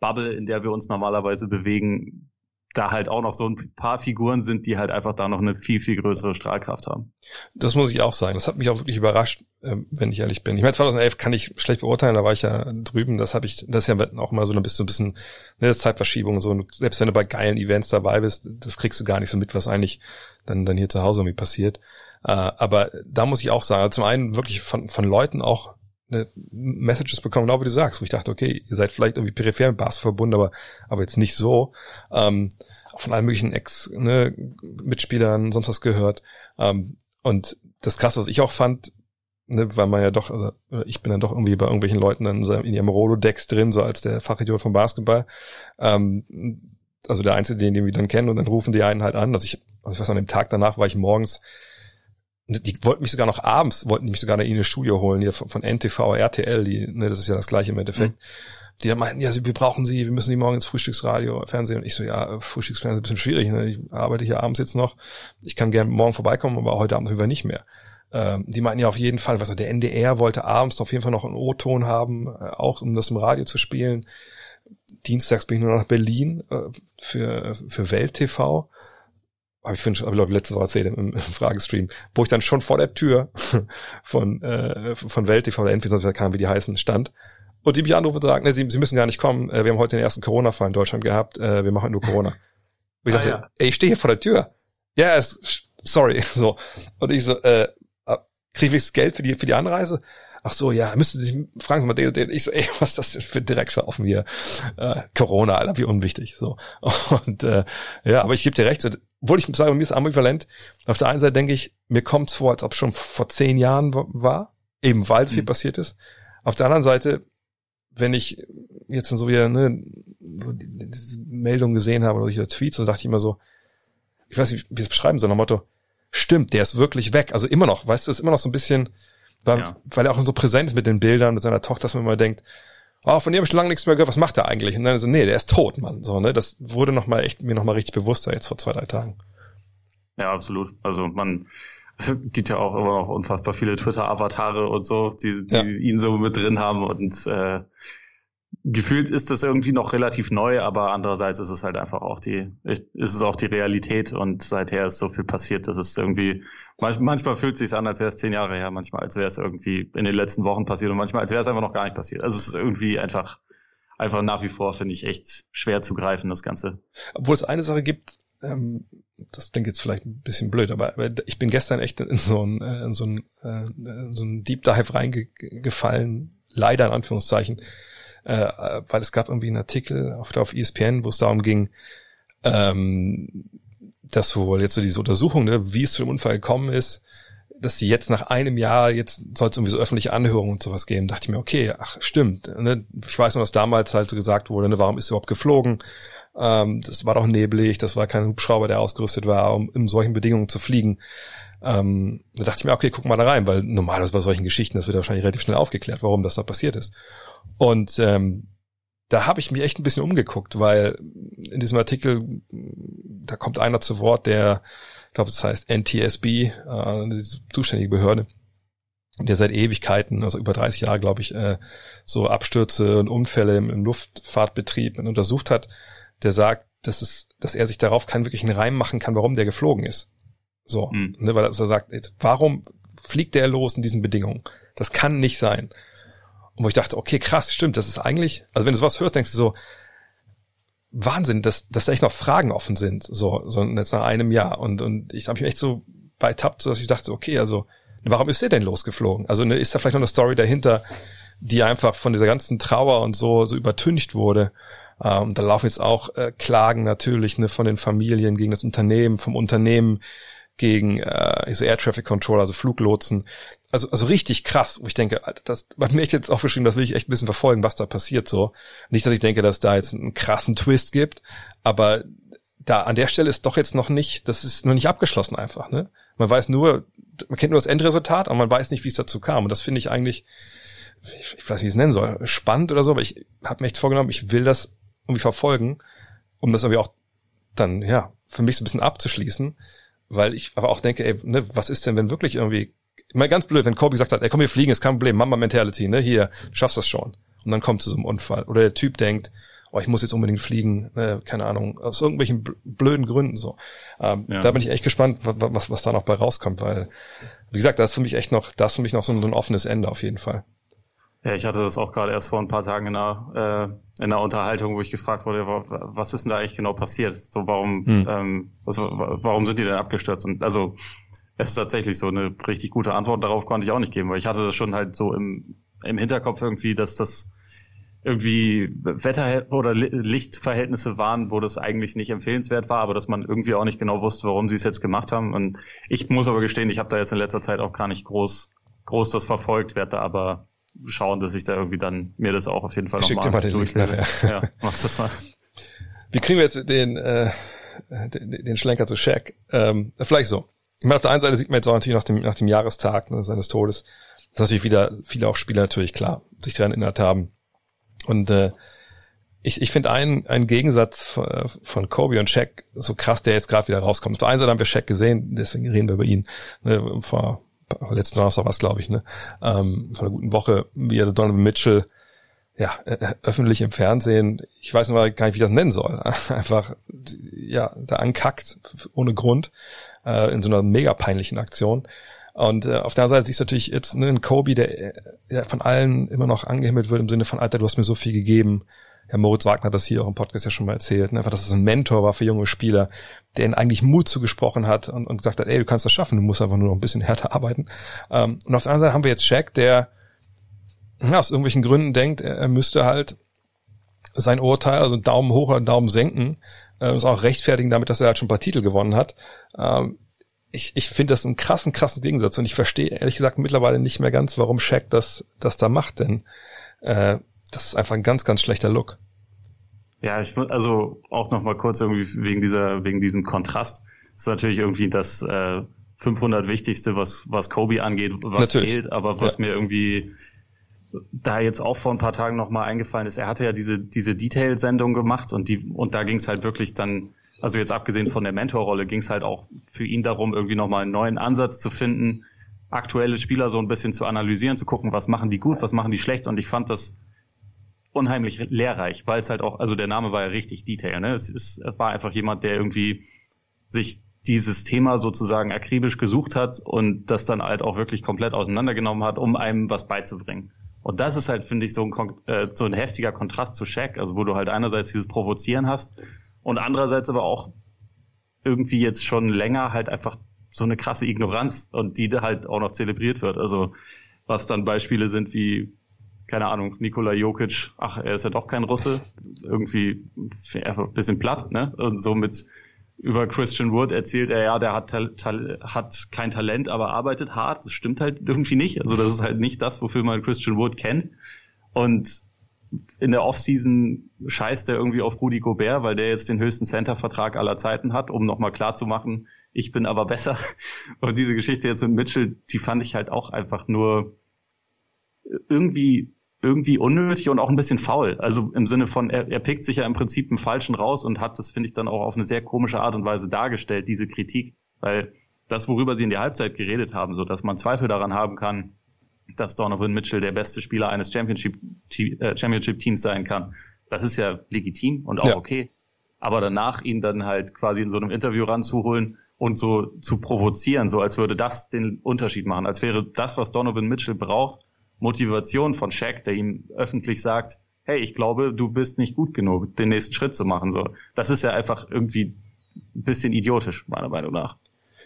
Bubble, in der wir uns normalerweise bewegen, da halt auch noch so ein paar Figuren sind, die halt einfach da noch eine viel, viel größere Strahlkraft haben. Das muss ich auch sagen. Das hat mich auch wirklich überrascht, ähm, wenn ich ehrlich bin. Ich meine, 2011 kann ich schlecht beurteilen, da war ich ja drüben. Das habe ich, das ist ja auch immer so ein bisschen, ein bisschen ne, Zeitverschiebung. So, und selbst wenn du bei geilen Events dabei bist, das kriegst du gar nicht so mit, was eigentlich dann, dann hier zu Hause irgendwie passiert. Äh, aber da muss ich auch sagen, also zum einen wirklich von, von Leuten auch eine Messages bekommen, genau wie du sagst, wo ich dachte, okay, ihr seid vielleicht irgendwie peripher mit Basketball verbunden, aber, aber jetzt nicht so. Ähm, von allen möglichen Ex-Mitspielern, ne, sonst was gehört. Ähm, und das krasse, was ich auch fand, ne, weil man ja doch, also ich bin dann doch irgendwie bei irgendwelchen Leuten dann in ihrem Rolodex drin, so als der Fachidiot vom Basketball. Ähm, also der Einzige, den, den wir dann kennen, und dann rufen die einen halt an. Dass ich, also ich weiß, an dem Tag danach war ich morgens die wollten mich sogar noch abends, wollten mich sogar in eine Studio holen, hier von, von NTV, RTL, die, ne, das ist ja das gleiche im Endeffekt. Mhm. Die dann meinten, ja, wir brauchen sie, wir müssen die morgen ins Frühstücksradio, Fernsehen. Und ich so, ja, Frühstücksfernsehen ist ein bisschen schwierig, ne? ich arbeite hier abends jetzt noch. Ich kann gerne morgen vorbeikommen, aber heute Abend auf nicht mehr. Ähm, die meinten ja auf jeden Fall, was der NDR wollte abends auf jeden Fall noch einen O-Ton haben, äh, auch um das im Radio zu spielen. Dienstags bin ich nur nach Berlin äh, für, für Welt TV habe ich schon, glaube ich, letztes Mal erzählt im, im, Fragestream, wo ich dann schon vor der Tür von, äh, von Welt TV oder Endvis, keine wie die heißen, stand. Und die mich anrufen und sagen, ne, sie, sie müssen gar nicht kommen, äh, wir haben heute den ersten Corona-Fall in Deutschland gehabt, äh, wir machen nur Corona. Und ich ah, dachte, ja. ey, ich stehe hier vor der Tür. Ja, yes, sorry. So. Und ich so, äh, kriege ich das Geld für die, für die Anreise? Ach so, ja, müsste sich, fragen Sie mal den und den. Ich so, ey, was ist das denn für Drecksaufen hier? Äh, Corona, Alter, wie unwichtig. So. Und äh, ja, aber ich gebe dir recht, obwohl ich sage, mir ist ambivalent. Auf der einen Seite denke ich, mir kommt es vor, als ob es schon vor zehn Jahren war, eben weil viel mhm. passiert ist. Auf der anderen Seite, wenn ich jetzt so wieder ne, so Meldungen gesehen habe oder solche Tweets, so dachte ich immer so, ich weiß nicht, wie ich es beschreiben soll, nach Motto, stimmt, der ist wirklich weg. Also immer noch, weißt du, ist immer noch so ein bisschen, weil, ja. weil er auch so präsent ist mit den Bildern mit seiner Tochter, dass man immer denkt, oh, von dem habe ich schon lange nichts mehr gehört, was macht er eigentlich? Und dann so, nee, der ist tot, Mann. So, ne? Das wurde noch mal echt, mir noch mal richtig bewusster jetzt vor zwei, drei Tagen. Ja, absolut. Also man gibt ja auch immer noch unfassbar viele Twitter-Avatare und so, die, die ja. ihn so mit drin haben und äh, gefühlt ist das irgendwie noch relativ neu, aber andererseits ist es halt einfach auch die, ist, es auch die Realität und seither ist so viel passiert, dass es irgendwie, manchmal fühlt es sich an, als wäre es zehn Jahre her, manchmal als wäre es irgendwie in den letzten Wochen passiert und manchmal als wäre es einfach noch gar nicht passiert. Also es ist irgendwie einfach, einfach nach wie vor, finde ich, echt schwer zu greifen, das Ganze. Obwohl es eine Sache gibt, ähm, das klingt jetzt vielleicht ein bisschen blöd, aber, ich bin gestern echt in so ein, äh, in so ein, äh, so ein Deep Dive reingefallen, leider in Anführungszeichen, äh, weil es gab irgendwie einen Artikel auf, auf ESPN, wo es darum ging, ähm, dass wohl jetzt so diese Untersuchung, ne, wie es zu dem Unfall gekommen ist, dass sie jetzt nach einem Jahr, jetzt soll es irgendwie so öffentliche Anhörungen und sowas geben, dachte ich mir, okay, ach, stimmt. Ne? Ich weiß noch, dass damals halt so gesagt wurde, ne, warum ist überhaupt geflogen? Ähm, das war doch neblig, das war kein Hubschrauber, der ausgerüstet war, um in solchen Bedingungen zu fliegen. Ähm, da dachte ich mir, okay, guck mal da rein, weil normalerweise bei solchen Geschichten, das wird wahrscheinlich relativ schnell aufgeklärt, warum das da passiert ist. Und ähm, da habe ich mich echt ein bisschen umgeguckt, weil in diesem Artikel, da kommt einer zu Wort, der, glaube, das heißt NTSB, äh, die zuständige Behörde, der seit Ewigkeiten, also über 30 Jahre, glaube ich, äh, so Abstürze und Unfälle im, im Luftfahrtbetrieb untersucht hat, der sagt, dass es, dass er sich darauf keinen wirklichen Reim machen kann, warum der geflogen ist. So, mhm. ne, weil er sagt, warum fliegt der los in diesen Bedingungen? Das kann nicht sein. Und wo ich dachte, okay, krass, stimmt, das ist eigentlich, also wenn du sowas hörst, denkst du so, Wahnsinn, dass, dass da echt noch Fragen offen sind, so, so jetzt nach einem Jahr. Und, und ich habe mich echt so beitappt, so dass ich dachte, okay, also, warum ist der denn losgeflogen? Also ne, ist da vielleicht noch eine Story dahinter, die einfach von dieser ganzen Trauer und so, so übertüncht wurde. Ähm, da laufen jetzt auch äh, Klagen natürlich ne, von den Familien gegen das Unternehmen, vom Unternehmen gegen äh, so Air Traffic Control, also Fluglotsen. Also, also richtig krass, wo ich denke, das hat mir jetzt aufgeschrieben, das will ich echt ein bisschen verfolgen, was da passiert so. Nicht, dass ich denke, dass da jetzt einen krassen Twist gibt, aber da an der Stelle ist doch jetzt noch nicht, das ist noch nicht abgeschlossen einfach, ne? Man weiß nur, man kennt nur das Endresultat, aber man weiß nicht, wie es dazu kam. Und das finde ich eigentlich, ich, ich weiß nicht, wie ich es nennen soll, spannend oder so, aber ich habe mir echt vorgenommen, ich will das irgendwie verfolgen, um das irgendwie auch dann, ja, für mich so ein bisschen abzuschließen, weil ich aber auch denke, ey, ne, was ist denn, wenn wirklich irgendwie, mal ganz blöd, wenn Kobe gesagt hat, ey, komm, wir fliegen, ist kein Problem, Mama Mentality, ne, hier, du schaffst das schon. Und dann kommt zu so einem Unfall. Oder der Typ denkt, oh, ich muss jetzt unbedingt fliegen, äh, keine Ahnung, aus irgendwelchen blöden Gründen so. Ähm, ja. Da bin ich echt gespannt, was, was, was da noch bei rauskommt, weil, wie gesagt, das ist für mich echt noch, das ist für mich noch so ein, so ein offenes Ende auf jeden Fall. Ja, ich hatte das auch gerade erst vor ein paar Tagen in einer, äh, in einer Unterhaltung, wo ich gefragt wurde, was ist denn da eigentlich genau passiert? So, warum, hm. ähm, was, warum sind die denn abgestürzt? Und also es ist tatsächlich so eine richtig gute Antwort darauf konnte ich auch nicht geben, weil ich hatte das schon halt so im, im Hinterkopf irgendwie, dass das irgendwie Wetter- oder Lichtverhältnisse waren, wo das eigentlich nicht empfehlenswert war, aber dass man irgendwie auch nicht genau wusste, warum sie es jetzt gemacht haben. Und ich muss aber gestehen, ich habe da jetzt in letzter Zeit auch gar nicht groß, groß das verfolgt, werde da aber schauen, dass ich da irgendwie dann mir das auch auf jeden Fall nochmal durchlese. Ja. ja, mach das mal. Wie kriegen wir jetzt den, äh, den, den Schlenker zu Shaq? Ähm, vielleicht so. Ich meine, auf der einen Seite sieht man jetzt auch natürlich nach dem, nach dem Jahrestag ne, seines Todes, dass natürlich wieder viele auch Spieler natürlich klar sich daran erinnert haben. Und äh, ich, ich finde einen, einen Gegensatz von, von Kobe und Shaq so krass, der jetzt gerade wieder rauskommt. Auf der einen Seite haben wir Shaq gesehen, deswegen reden wir über ihn. Ne, vor letzten Donnerstag war es, glaube ich, ne? Ähm, von einer guten Woche, wie er Donovan Mitchell ja, öffentlich im Fernsehen, ich weiß noch gar nicht, wie ich das nennen soll, einfach, ja, da ankackt, ohne Grund, äh, in so einer mega peinlichen Aktion. Und äh, auf der anderen Seite siehst du natürlich jetzt ne, einen Kobe, der, der von allen immer noch angehimmelt wird im Sinne von, Alter, du hast mir so viel gegeben, Herr Moritz Wagner hat das hier auch im Podcast ja schon mal erzählt, ne? einfach, dass es ein Mentor war für junge Spieler, der ihnen eigentlich Mut zugesprochen hat und, und gesagt hat, ey, du kannst das schaffen, du musst einfach nur noch ein bisschen härter arbeiten. Ähm, und auf der anderen Seite haben wir jetzt Shaq, der ja, aus irgendwelchen Gründen denkt, er, er müsste halt sein Urteil, also Daumen hoch oder Daumen senken, äh, ist auch rechtfertigen damit, dass er halt schon ein paar Titel gewonnen hat. Ähm, ich, ich finde das einen krassen, krassen Gegensatz und ich verstehe ehrlich gesagt mittlerweile nicht mehr ganz, warum Shaq das, das da macht, denn äh, das ist einfach ein ganz, ganz schlechter Look. Ja, ich würde also auch noch mal kurz irgendwie wegen dieser, wegen diesem Kontrast. Das ist natürlich irgendwie das äh, 500 Wichtigste, was was Kobe angeht, was natürlich. fehlt, aber was ja. mir irgendwie da jetzt auch vor ein paar Tagen noch mal eingefallen ist. Er hatte ja diese diese Detail-Sendung gemacht und die und da ging es halt wirklich dann, also jetzt abgesehen von der Mentorrolle, ging es halt auch für ihn darum, irgendwie noch mal einen neuen Ansatz zu finden, aktuelle Spieler so ein bisschen zu analysieren, zu gucken, was machen die gut, was machen die schlecht. Und ich fand das unheimlich lehrreich, weil es halt auch, also der Name war ja richtig Detail, ne? Es, ist, es war einfach jemand, der irgendwie sich dieses Thema sozusagen akribisch gesucht hat und das dann halt auch wirklich komplett auseinandergenommen hat, um einem was beizubringen. Und das ist halt, finde ich, so ein, äh, so ein heftiger Kontrast zu Shaq, also wo du halt einerseits dieses Provozieren hast und andererseits aber auch irgendwie jetzt schon länger halt einfach so eine krasse Ignoranz und die halt auch noch zelebriert wird. Also was dann Beispiele sind wie keine Ahnung, Nikola Jokic, ach, er ist ja doch kein Russe, irgendwie einfach ein bisschen platt, ne? Und so mit über Christian Wood erzählt er, ja, der hat, hat kein Talent, aber arbeitet hart. Das stimmt halt irgendwie nicht. Also das ist halt nicht das, wofür man Christian Wood kennt. Und in der Offseason scheißt er irgendwie auf Rudy Gobert, weil der jetzt den höchsten Center-Vertrag aller Zeiten hat, um nochmal klar zu machen, ich bin aber besser. Und diese Geschichte jetzt mit Mitchell, die fand ich halt auch einfach nur irgendwie irgendwie unnötig und auch ein bisschen faul. Also im Sinne von, er, er pickt sich ja im Prinzip einen Falschen raus und hat das, finde ich, dann auch auf eine sehr komische Art und Weise dargestellt, diese Kritik. Weil das, worüber sie in der Halbzeit geredet haben, so dass man Zweifel daran haben kann, dass Donovan Mitchell der beste Spieler eines Championship, äh, Championship Teams sein kann, das ist ja legitim und auch ja. okay. Aber danach ihn dann halt quasi in so einem Interview ranzuholen und so zu provozieren, so als würde das den Unterschied machen, als wäre das, was Donovan Mitchell braucht, Motivation von Shaq, der ihm öffentlich sagt, hey, ich glaube, du bist nicht gut genug, den nächsten Schritt zu machen. So, das ist ja einfach irgendwie ein bisschen idiotisch, meiner Meinung nach.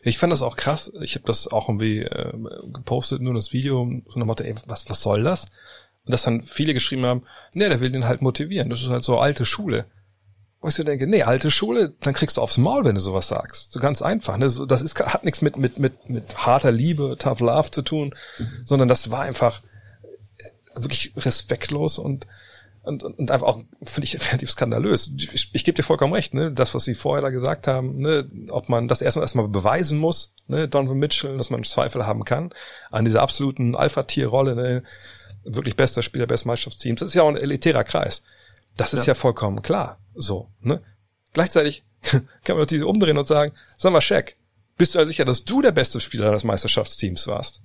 Ich fand das auch krass. Ich habe das auch irgendwie äh, gepostet, nur das Video, so nach Motto, ey, was, was soll das? Und dass dann viele geschrieben haben, nee, der will den halt motivieren. Das ist halt so alte Schule. Wo ich so denke, nee, alte Schule, dann kriegst du aufs Maul, wenn du sowas sagst. So ganz einfach. Ne? Das ist, hat nichts mit, mit, mit, mit harter Liebe, tough love zu tun, sondern das war einfach, wirklich respektlos und und, und einfach auch, finde ich, relativ skandalös. Ich, ich gebe dir vollkommen recht, ne? das, was sie vorher da gesagt haben, ne? ob man das erstmal erstmal beweisen muss, ne? Donovan Mitchell, dass man Zweifel haben kann an dieser absoluten Alpha-Tier-Rolle, ne? wirklich bester Spieler, bestes Mannschaftsteams. Das ist ja auch ein elitärer Kreis. Das ist ja, ja vollkommen klar. So, ne? Gleichzeitig kann man doch diese umdrehen und sagen, sag mal, Shaq, bist du ja sicher, dass du der beste Spieler deines Meisterschaftsteams warst?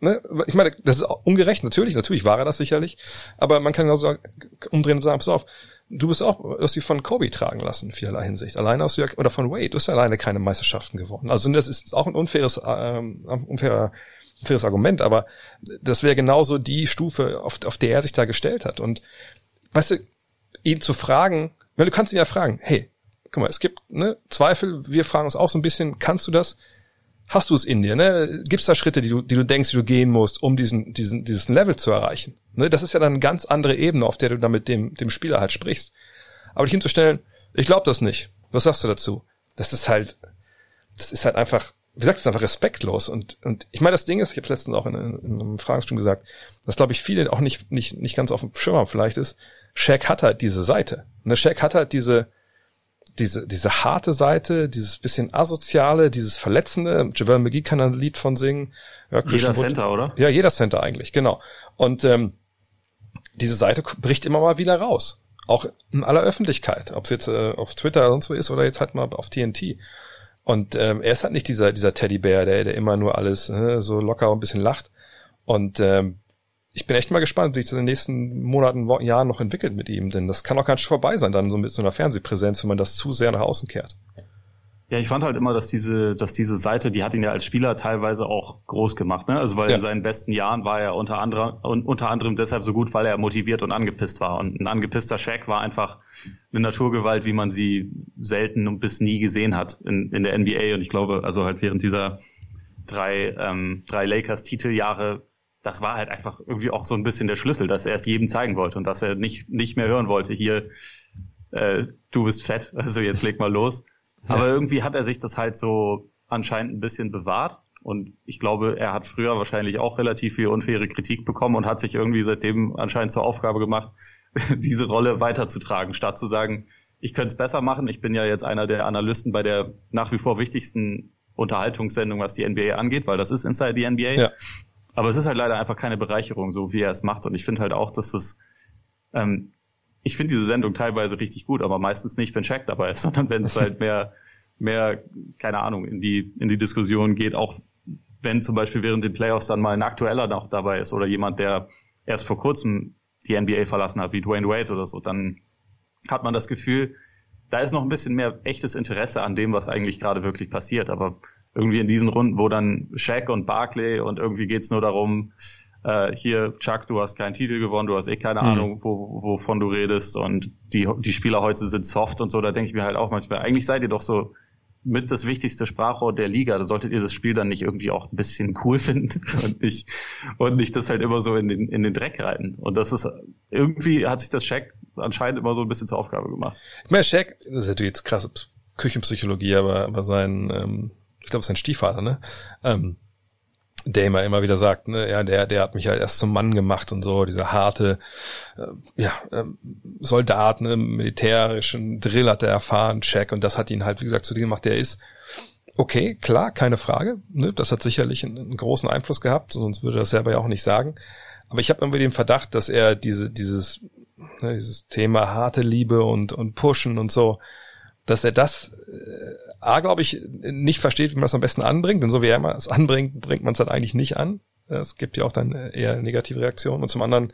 Ne? Ich meine, das ist ungerecht, natürlich, natürlich war er das sicherlich, aber man kann genauso umdrehen und sagen, pass auf, du bist auch, du hast sie von Kobe tragen lassen, in vielerlei Hinsicht. Alleine hast du ja, oder von Wade, du hast alleine keine Meisterschaften gewonnen. Also das ist auch ein unfaires, ähm, unfairer, unfaires Argument, aber das wäre genauso die Stufe, auf, auf der er sich da gestellt hat. Und weißt du, ihn zu fragen, weil du kannst ihn ja fragen, hey, guck mal, es gibt ne, Zweifel, wir fragen uns auch so ein bisschen, kannst du das? Hast du es in dir? Ne? Gibt es da Schritte, die du, die du denkst, die du gehen musst, um diesen, diesen, dieses Level zu erreichen? Ne? Das ist ja dann eine ganz andere Ebene, auf der du dann mit dem, dem Spieler halt sprichst. Aber dich hinzustellen, ich glaube das nicht. Was sagst du dazu? Das ist halt, das ist halt einfach, wie gesagt, das einfach respektlos. Und, und ich meine, das Ding ist, ich habe es letztens auch in, in einem Fragenstunde gesagt, dass glaube ich viele auch nicht, nicht, nicht ganz auf dem Schirm haben vielleicht ist, Shaq hat halt diese Seite. Ne, Shaq hat halt diese, diese, diese harte Seite, dieses bisschen asoziale, dieses verletzende. Javel McGee kann ein Lied von singen. Ja, jeder Center, oder? Ja, jeder Center eigentlich, genau. Und ähm, diese Seite bricht immer mal wieder raus. Auch in aller Öffentlichkeit. Ob es jetzt äh, auf Twitter oder sonst wo ist oder jetzt halt mal auf TNT. Und ähm, er ist halt nicht dieser, dieser Teddybär, der, der immer nur alles äh, so locker und ein bisschen lacht. Und ähm, ich bin echt mal gespannt, wie sich das in den nächsten Monaten, Wochen, Jahren noch entwickelt mit ihm, denn das kann auch ganz schön vorbei sein, dann so mit so einer Fernsehpräsenz, wenn man das zu sehr nach außen kehrt. Ja, ich fand halt immer, dass diese, dass diese Seite, die hat ihn ja als Spieler teilweise auch groß gemacht, ne? Also weil ja. in seinen besten Jahren war er unter anderem, unter anderem deshalb so gut, weil er motiviert und angepisst war. Und ein angepisster Shaq war einfach eine Naturgewalt, wie man sie selten und bis nie gesehen hat in, in der NBA. Und ich glaube, also halt während dieser drei, ähm, drei Lakers-Titeljahre das war halt einfach irgendwie auch so ein bisschen der Schlüssel, dass er es jedem zeigen wollte und dass er nicht, nicht mehr hören wollte, hier, äh, du bist fett, also jetzt leg mal los. Ja. Aber irgendwie hat er sich das halt so anscheinend ein bisschen bewahrt. Und ich glaube, er hat früher wahrscheinlich auch relativ viel unfaire Kritik bekommen und hat sich irgendwie seitdem anscheinend zur Aufgabe gemacht, diese Rolle weiterzutragen, statt zu sagen, ich könnte es besser machen. Ich bin ja jetzt einer der Analysten bei der nach wie vor wichtigsten Unterhaltungssendung, was die NBA angeht, weil das ist Inside the NBA. Ja. Aber es ist halt leider einfach keine Bereicherung, so wie er es macht. Und ich finde halt auch, dass das, ähm, ich finde diese Sendung teilweise richtig gut, aber meistens nicht, wenn Shaq dabei ist, sondern wenn es halt mehr, mehr, keine Ahnung, in die, in die Diskussion geht, auch wenn zum Beispiel während den Playoffs dann mal ein aktueller noch dabei ist oder jemand, der erst vor kurzem die NBA verlassen hat, wie Dwayne Wade oder so, dann hat man das Gefühl, da ist noch ein bisschen mehr echtes Interesse an dem, was eigentlich gerade wirklich passiert. Aber irgendwie in diesen Runden, wo dann Shaq und Barclay und irgendwie geht's nur darum, äh, hier, Chuck, du hast keinen Titel gewonnen, du hast eh keine mhm. Ahnung, wo, wovon du redest und die, die Spieler heute sind soft und so, da denke ich mir halt auch manchmal, eigentlich seid ihr doch so mit das wichtigste Sprachrohr der Liga, da solltet ihr das Spiel dann nicht irgendwie auch ein bisschen cool finden und nicht, und nicht das halt immer so in den, in den Dreck reiten. Und das ist, irgendwie hat sich das Shaq anscheinend immer so ein bisschen zur Aufgabe gemacht. Ich meine, Shaq, das ist natürlich jetzt krasse Küchenpsychologie, aber, aber sein, ähm, ich glaube, sein Stiefvater, ne? Ähm, der immer immer wieder sagt, ne, ja, der der hat mich halt erst zum Mann gemacht und so, dieser harte äh, ja, äh, Soldat, ne, militärischen Drill hat er erfahren, Check und das hat ihn halt wie gesagt zu dem gemacht, der ist. Okay, klar, keine Frage, ne, das hat sicherlich einen, einen großen Einfluss gehabt, sonst würde er das selber ja auch nicht sagen, aber ich habe irgendwie den Verdacht, dass er diese dieses ne, dieses Thema harte Liebe und und pushen und so, dass er das äh, A, glaube ich, nicht versteht, wie man das am besten anbringt, denn so wie er es anbringt, bringt man es dann eigentlich nicht an. Es gibt ja auch dann eher negative Reaktionen. Und zum anderen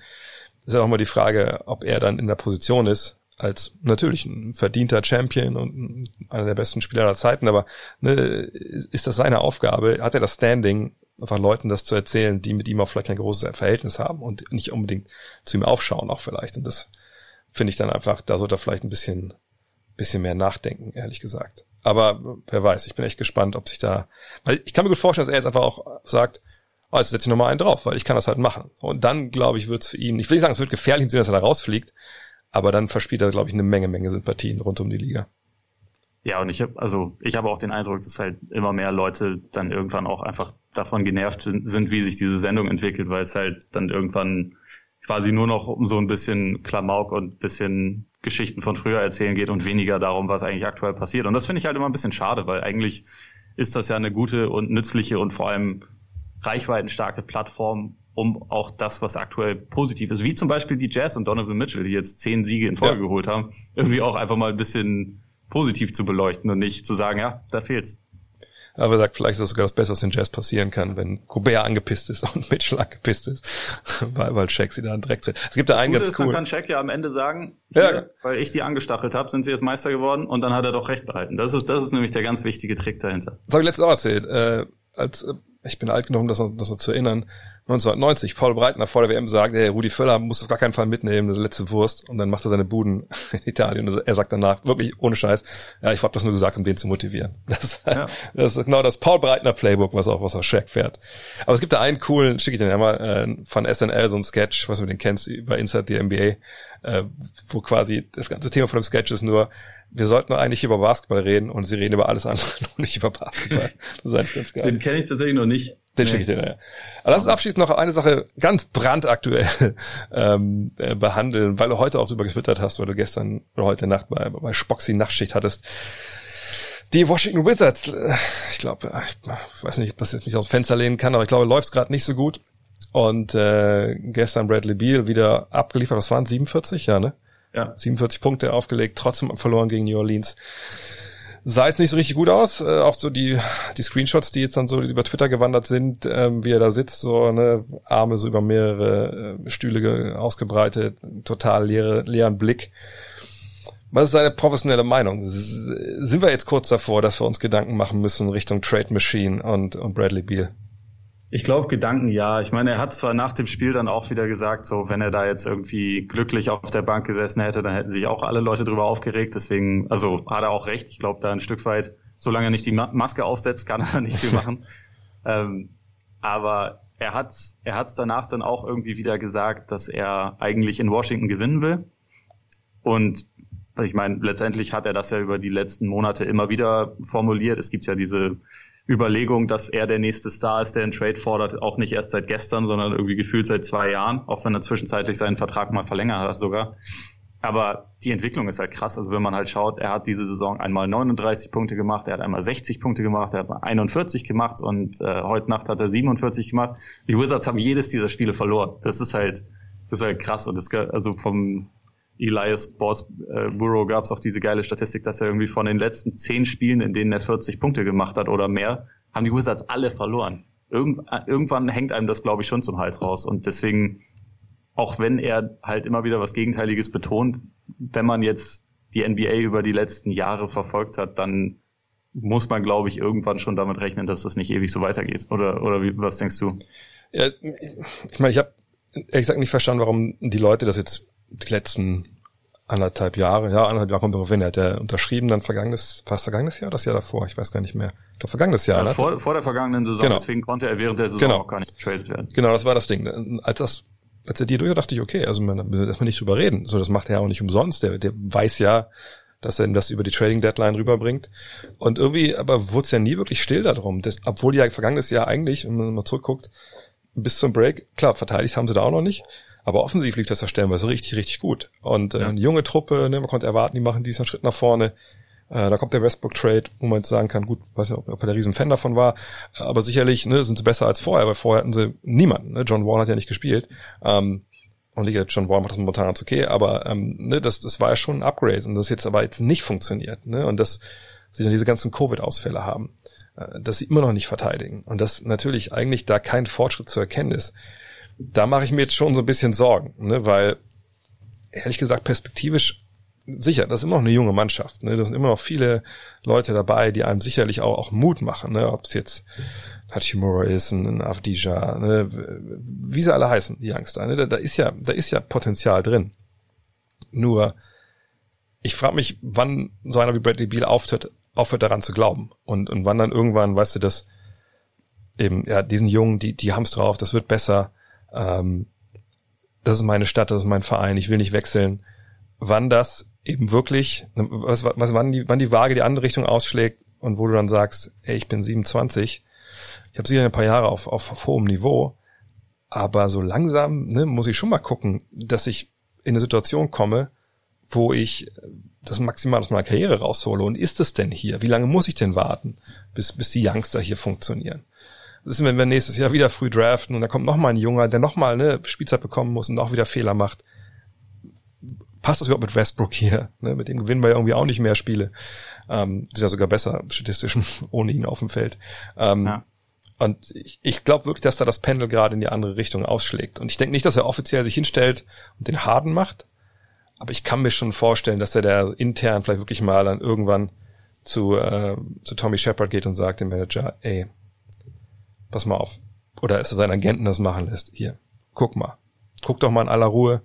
ist ja auch mal die Frage, ob er dann in der Position ist, als natürlich ein verdienter Champion und einer der besten Spieler aller Zeiten, aber ne, ist das seine Aufgabe? Hat er das Standing, einfach Leuten das zu erzählen, die mit ihm auch vielleicht ein großes Verhältnis haben und nicht unbedingt zu ihm aufschauen auch vielleicht. Und das finde ich dann einfach, da sollte er vielleicht ein bisschen, bisschen mehr nachdenken, ehrlich gesagt. Aber wer weiß, ich bin echt gespannt, ob sich da, weil ich kann mir gut vorstellen, dass er jetzt einfach auch sagt, oh, jetzt setze ich nochmal einen drauf, weil ich kann das halt machen. Und dann, glaube ich, wird es für ihn, ich will nicht sagen, es wird gefährlich, dass er da rausfliegt, aber dann verspielt er, glaube ich, eine Menge, Menge Sympathien rund um die Liga. Ja, und ich habe also ich habe auch den Eindruck, dass halt immer mehr Leute dann irgendwann auch einfach davon genervt sind, wie sich diese Sendung entwickelt, weil es halt dann irgendwann quasi nur noch um so ein bisschen Klamauk und bisschen Geschichten von früher erzählen geht und weniger darum, was eigentlich aktuell passiert. Und das finde ich halt immer ein bisschen schade, weil eigentlich ist das ja eine gute und nützliche und vor allem reichweitenstarke Plattform, um auch das, was aktuell positiv ist, wie zum Beispiel die Jazz und Donovan Mitchell, die jetzt zehn Siege in Folge ja. geholt haben, irgendwie auch einfach mal ein bisschen positiv zu beleuchten und nicht zu sagen, ja, da fehlt's. Aber er sagt, vielleicht ist das sogar das Beste, was in Jazz passieren kann, wenn Gobert angepisst ist und Mitchell angepisst ist, weil, weil Shaq sie da in Dreck tritt. Es gibt da einen ganz ist, cool. Dann kann Shaq ja am Ende sagen, hier, ja. weil ich die angestachelt habe, sind sie jetzt Meister geworden und dann hat er doch recht behalten. Das ist, das ist nämlich der ganz wichtige Trick dahinter. Das habe ich letztes auch erzählt. Äh, als äh, ich bin alt genug, um das, das noch zu erinnern, 1990, Paul Breitner vor der WM sagt, hey, Rudi Völler muss auf gar keinen Fall mitnehmen, das letzte Wurst. Und dann macht er seine Buden in Italien. Und er sagt danach, wirklich ohne Scheiß, ja, ich habe das nur gesagt, um den zu motivieren. Das, ja. das ist genau das Paul Breitner Playbook, was auch, was auch Shaq fährt. Aber es gibt da einen coolen, schicke ich dir ja mal, äh, von SNL, so ein Sketch, was du den kennst, über Inside the NBA, äh, wo quasi das ganze Thema von dem Sketch ist nur, wir sollten eigentlich über Basketball reden und sie reden über alles andere und nicht über Basketball. Das ist eigentlich ganz geil. Den kenne ich tatsächlich noch nicht. Den nee. schicke ich dir, ja. Aber lass uns abschließend noch eine Sache ganz brandaktuell ähm, äh, behandeln, weil du heute auch drüber getwittert hast, weil du gestern oder heute Nacht bei, bei Spoxy Nachtschicht hattest. Die Washington Wizards, äh, ich glaube, ich weiß nicht, ob das jetzt nicht aus dem Fenster lehnen kann, aber ich glaube, läuft's gerade nicht so gut. Und äh, gestern Bradley Beal wieder abgeliefert, was waren 47, ja, ne? Ja. 47 Punkte aufgelegt, trotzdem verloren gegen New Orleans. Sah jetzt nicht so richtig gut aus. Äh, auch so die, die Screenshots, die jetzt dann so über Twitter gewandert sind, ähm, wie er da sitzt, so ne, Arme so über mehrere äh, Stühle ausgebreitet, total leere, leeren Blick. Was ist seine professionelle Meinung? Sind wir jetzt kurz davor, dass wir uns Gedanken machen müssen Richtung Trade Machine und, und Bradley Beal? Ich glaube, Gedanken ja. Ich meine, er hat zwar nach dem Spiel dann auch wieder gesagt, so wenn er da jetzt irgendwie glücklich auf der Bank gesessen hätte, dann hätten sich auch alle Leute drüber aufgeregt. Deswegen, also hat er auch recht. Ich glaube, da ein Stück weit, solange er nicht die Maske aufsetzt, kann er nicht viel machen. ähm, aber er hat er hat's danach dann auch irgendwie wieder gesagt, dass er eigentlich in Washington gewinnen will. Und ich meine, letztendlich hat er das ja über die letzten Monate immer wieder formuliert. Es gibt ja diese Überlegung, dass er der nächste Star ist, der einen Trade fordert, auch nicht erst seit gestern, sondern irgendwie gefühlt seit zwei Jahren, auch wenn er zwischenzeitlich seinen Vertrag mal verlängert hat sogar. Aber die Entwicklung ist halt krass. Also wenn man halt schaut, er hat diese Saison einmal 39 Punkte gemacht, er hat einmal 60 Punkte gemacht, er hat mal 41 gemacht und äh, heute Nacht hat er 47 gemacht. Die Wizards haben jedes dieser Spiele verloren. Das ist halt, das ist halt krass. Und das, also vom Elias Boss äh, gab es auch diese geile Statistik, dass er irgendwie von den letzten zehn Spielen, in denen er 40 Punkte gemacht hat oder mehr, haben die Wizards alle verloren. Irgend, irgendwann hängt einem das, glaube ich, schon zum Hals raus. Und deswegen, auch wenn er halt immer wieder was Gegenteiliges betont, wenn man jetzt die NBA über die letzten Jahre verfolgt hat, dann muss man, glaube ich, irgendwann schon damit rechnen, dass das nicht ewig so weitergeht. Oder, oder wie, was denkst du? Ja, ich meine, ich habe ehrlich gesagt nicht verstanden, warum die Leute das jetzt die letzten anderthalb Jahre, ja, anderthalb Jahre kommt darauf hin, er hat ja unterschrieben dann vergangenes, fast vergangenes Jahr, das Jahr davor, ich weiß gar nicht mehr. Ich glaube, vergangenes Jahr. Ja, ne? vor, vor der vergangenen Saison, genau. deswegen konnte er während der Saison genau. auch gar nicht getradet werden. Genau, das war das Ding. Als das, als er die durch dachte ich, okay, also man, müssen erstmal nicht drüber reden. So, das macht er ja auch nicht umsonst. Der, der weiß ja, dass er ihm das über die Trading Deadline rüberbringt. Und irgendwie, aber wurde es ja nie wirklich still darum. Das, obwohl die ja vergangenes Jahr eigentlich, wenn man mal zurückguckt, bis zum Break, klar, verteidigt haben sie da auch noch nicht. Aber offensiv lief das ja stellenweise richtig, richtig gut. Und äh, ja. eine junge Truppe, ne, man konnte erwarten, die machen diesen Schritt nach vorne. Äh, da kommt der Westbrook-Trade, wo man jetzt sagen kann, gut, weiß nicht, ob, er der riesen Fan davon war, aber sicherlich ne, sind sie besser als vorher, weil vorher hatten sie niemanden. Ne? John Wall hat ja nicht gespielt. Ähm, und ich John Wall macht das momentan ganz okay, aber ähm, ne, das, das war ja schon ein Upgrade und das jetzt aber jetzt nicht funktioniert. Ne? Und dass sie dann diese ganzen Covid-Ausfälle haben, äh, dass sie immer noch nicht verteidigen und dass natürlich eigentlich da kein Fortschritt zu erkennen ist da mache ich mir jetzt schon so ein bisschen Sorgen, ne, weil ehrlich gesagt perspektivisch sicher, das ist immer noch eine junge Mannschaft. Ne? Da sind immer noch viele Leute dabei, die einem sicherlich auch, auch Mut machen, ne? ob es jetzt Hachimura ist, ein Avdija, ne? wie sie alle heißen, die Youngster. Ne? Da, da ist ja, da ist ja Potenzial drin. Nur, ich frage mich, wann so einer wie Bradley Beal aufhört, aufhört daran zu glauben und, und wann dann irgendwann, weißt du, dass eben, ja, diesen Jungen, die, die haben's drauf, das wird besser, ähm, das ist meine Stadt, das ist mein Verein, ich will nicht wechseln. Wann das eben wirklich, was, was, wann die, wann die Waage die andere Richtung ausschlägt und wo du dann sagst, ey, ich bin 27, ich habe sicher ein paar Jahre auf, auf, auf hohem Niveau, Aber so langsam ne, muss ich schon mal gucken, dass ich in eine Situation komme, wo ich das maximal aus meiner Karriere raushole. Und ist es denn hier? Wie lange muss ich denn warten, bis, bis die Youngster hier funktionieren? Das ist, wenn wir nächstes Jahr wieder früh draften und da kommt noch mal ein Junger, der noch mal eine Spielzeit bekommen muss und auch wieder Fehler macht. Passt das überhaupt mit Westbrook hier? Ne, mit dem gewinnen wir irgendwie auch nicht mehr Spiele. Ähm, sind ja sogar besser statistisch ohne ihn auf dem Feld. Ähm, ja. Und ich, ich glaube wirklich, dass da das Pendel gerade in die andere Richtung ausschlägt. Und ich denke nicht, dass er offiziell sich hinstellt und den Harden macht. Aber ich kann mir schon vorstellen, dass er da intern vielleicht wirklich mal dann irgendwann zu, äh, zu Tommy Shepard geht und sagt dem Manager, ey, pass mal auf. Oder ist er seinen Agenten das machen lässt. Hier, guck mal. Guck doch mal in aller Ruhe.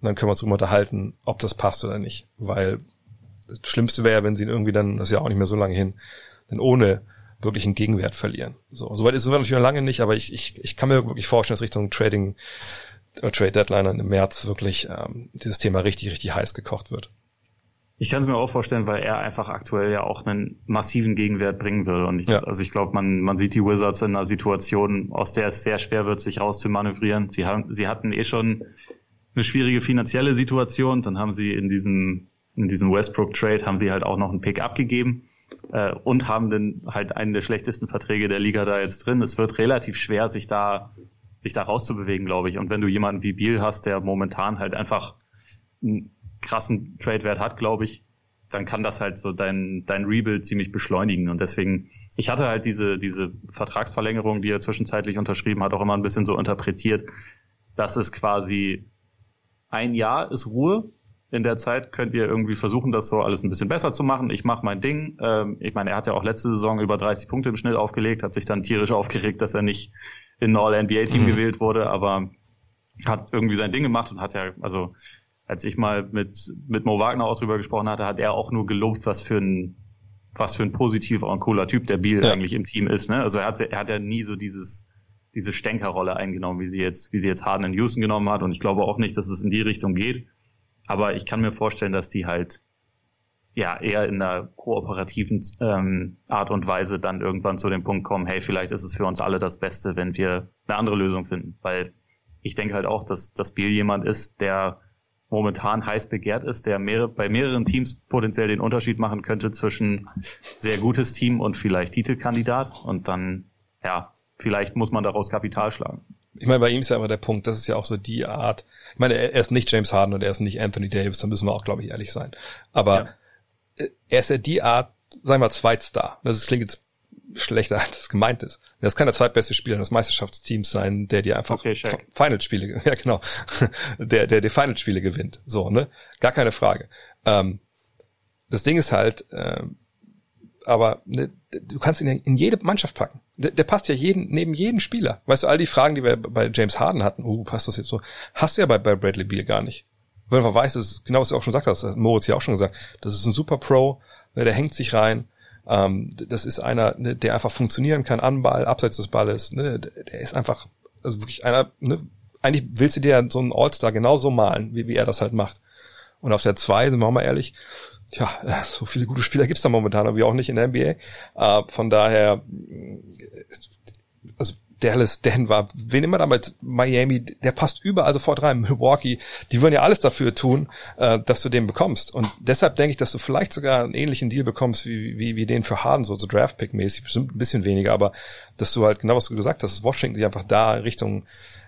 Und dann können wir uns drüber unterhalten, ob das passt oder nicht. Weil das Schlimmste wäre, wenn sie ihn irgendwie dann, das ist ja auch nicht mehr so lange hin, dann ohne wirklich einen Gegenwert verlieren. So, soweit ist es natürlich noch lange nicht, aber ich, ich, ich kann mir wirklich vorstellen, dass Richtung Trading äh, Trade Deadline im März wirklich ähm, dieses Thema richtig, richtig heiß gekocht wird. Ich kann es mir auch vorstellen, weil er einfach aktuell ja auch einen massiven Gegenwert bringen will. Und ich, ja. also ich glaube, man, man sieht die Wizards in einer Situation, aus der es sehr schwer wird, sich rauszumanövrieren. Sie haben, sie hatten eh schon eine schwierige finanzielle Situation. Dann haben sie in diesem, in diesem Westbrook Trade haben sie halt auch noch einen Pick abgegeben äh, und haben dann halt einen der schlechtesten Verträge der Liga da jetzt drin. Es wird relativ schwer, sich da, sich da rauszubewegen, glaube ich. Und wenn du jemanden wie Biel hast, der momentan halt einfach krassen Trade-Wert hat, glaube ich, dann kann das halt so dein, dein Rebuild ziemlich beschleunigen. Und deswegen, ich hatte halt diese, diese Vertragsverlängerung, die er zwischenzeitlich unterschrieben hat, auch immer ein bisschen so interpretiert, dass es quasi ein Jahr ist Ruhe in der Zeit könnt ihr irgendwie versuchen, das so alles ein bisschen besser zu machen. Ich mache mein Ding. Ähm, ich meine, er hat ja auch letzte Saison über 30 Punkte im Schnitt aufgelegt, hat sich dann tierisch aufgeregt, dass er nicht in ein All-NBA-Team mhm. gewählt wurde, aber hat irgendwie sein Ding gemacht und hat ja, also als ich mal mit, mit Mo Wagner auch drüber gesprochen hatte, hat er auch nur gelobt, was für ein was für ein positiver und cooler Typ der Biel ja. eigentlich im Team ist. Ne? Also er hat, er hat ja nie so dieses diese Stänkerrolle eingenommen, wie sie jetzt wie sie jetzt Harden in Houston genommen hat und ich glaube auch nicht, dass es in die Richtung geht. Aber ich kann mir vorstellen, dass die halt ja eher in einer kooperativen ähm, Art und Weise dann irgendwann zu dem Punkt kommen, hey, vielleicht ist es für uns alle das Beste, wenn wir eine andere Lösung finden. Weil ich denke halt auch, dass, dass Biel jemand ist, der momentan heiß begehrt ist, der mehrere, bei mehreren Teams potenziell den Unterschied machen könnte zwischen sehr gutes Team und vielleicht Titelkandidat. Und dann, ja, vielleicht muss man daraus Kapital schlagen. Ich meine, bei ihm ist ja aber der Punkt, das ist ja auch so die Art. Ich meine, er ist nicht James Harden und er ist nicht Anthony Davis, da müssen wir auch, glaube ich, ehrlich sein. Aber ja. er ist ja die Art, sagen wir mal, Zweitstar. Das klingt jetzt schlechter, als es gemeint ist. Das kann der zweitbeste Spieler des Meisterschaftsteams sein, der dir einfach okay, Finalspiele, ja genau, der, der die Finalspiele gewinnt. So, ne? Gar keine Frage. Ähm, das Ding ist halt, äh, aber ne, du kannst ihn in jede Mannschaft packen. Der, der passt ja jeden, neben jeden Spieler. Weißt du, all die Fragen, die wir bei James Harden hatten, uh, passt das jetzt so, hast du ja bei, bei Bradley Beal gar nicht. Wenn du einfach weißt, das genau was du auch schon gesagt hast, Moritz ja auch schon gesagt, das ist ein super Pro, ne, der hängt sich rein, ähm, das ist einer, ne, der einfach funktionieren kann an Ball, abseits des Balles, ne, der ist einfach, also wirklich einer, ne, eigentlich willst du dir so einen All-Star genauso malen, wie, wie er das halt macht. Und auf der zwei, sind wir mal ehrlich, ja, so viele gute Spieler gibt's da momentan aber auch nicht in der NBA. Äh, von daher, also Dallas, Denver, wen immer damit Miami, der passt überall sofort rein. Milwaukee, die würden ja alles dafür tun, äh, dass du den bekommst. Und deshalb denke ich, dass du vielleicht sogar einen ähnlichen Deal bekommst wie, wie, wie den für Harden, so, so Draft-Pick-mäßig, bestimmt ein bisschen weniger, aber dass du halt genau was du gesagt hast, dass Washington sich einfach da Richtung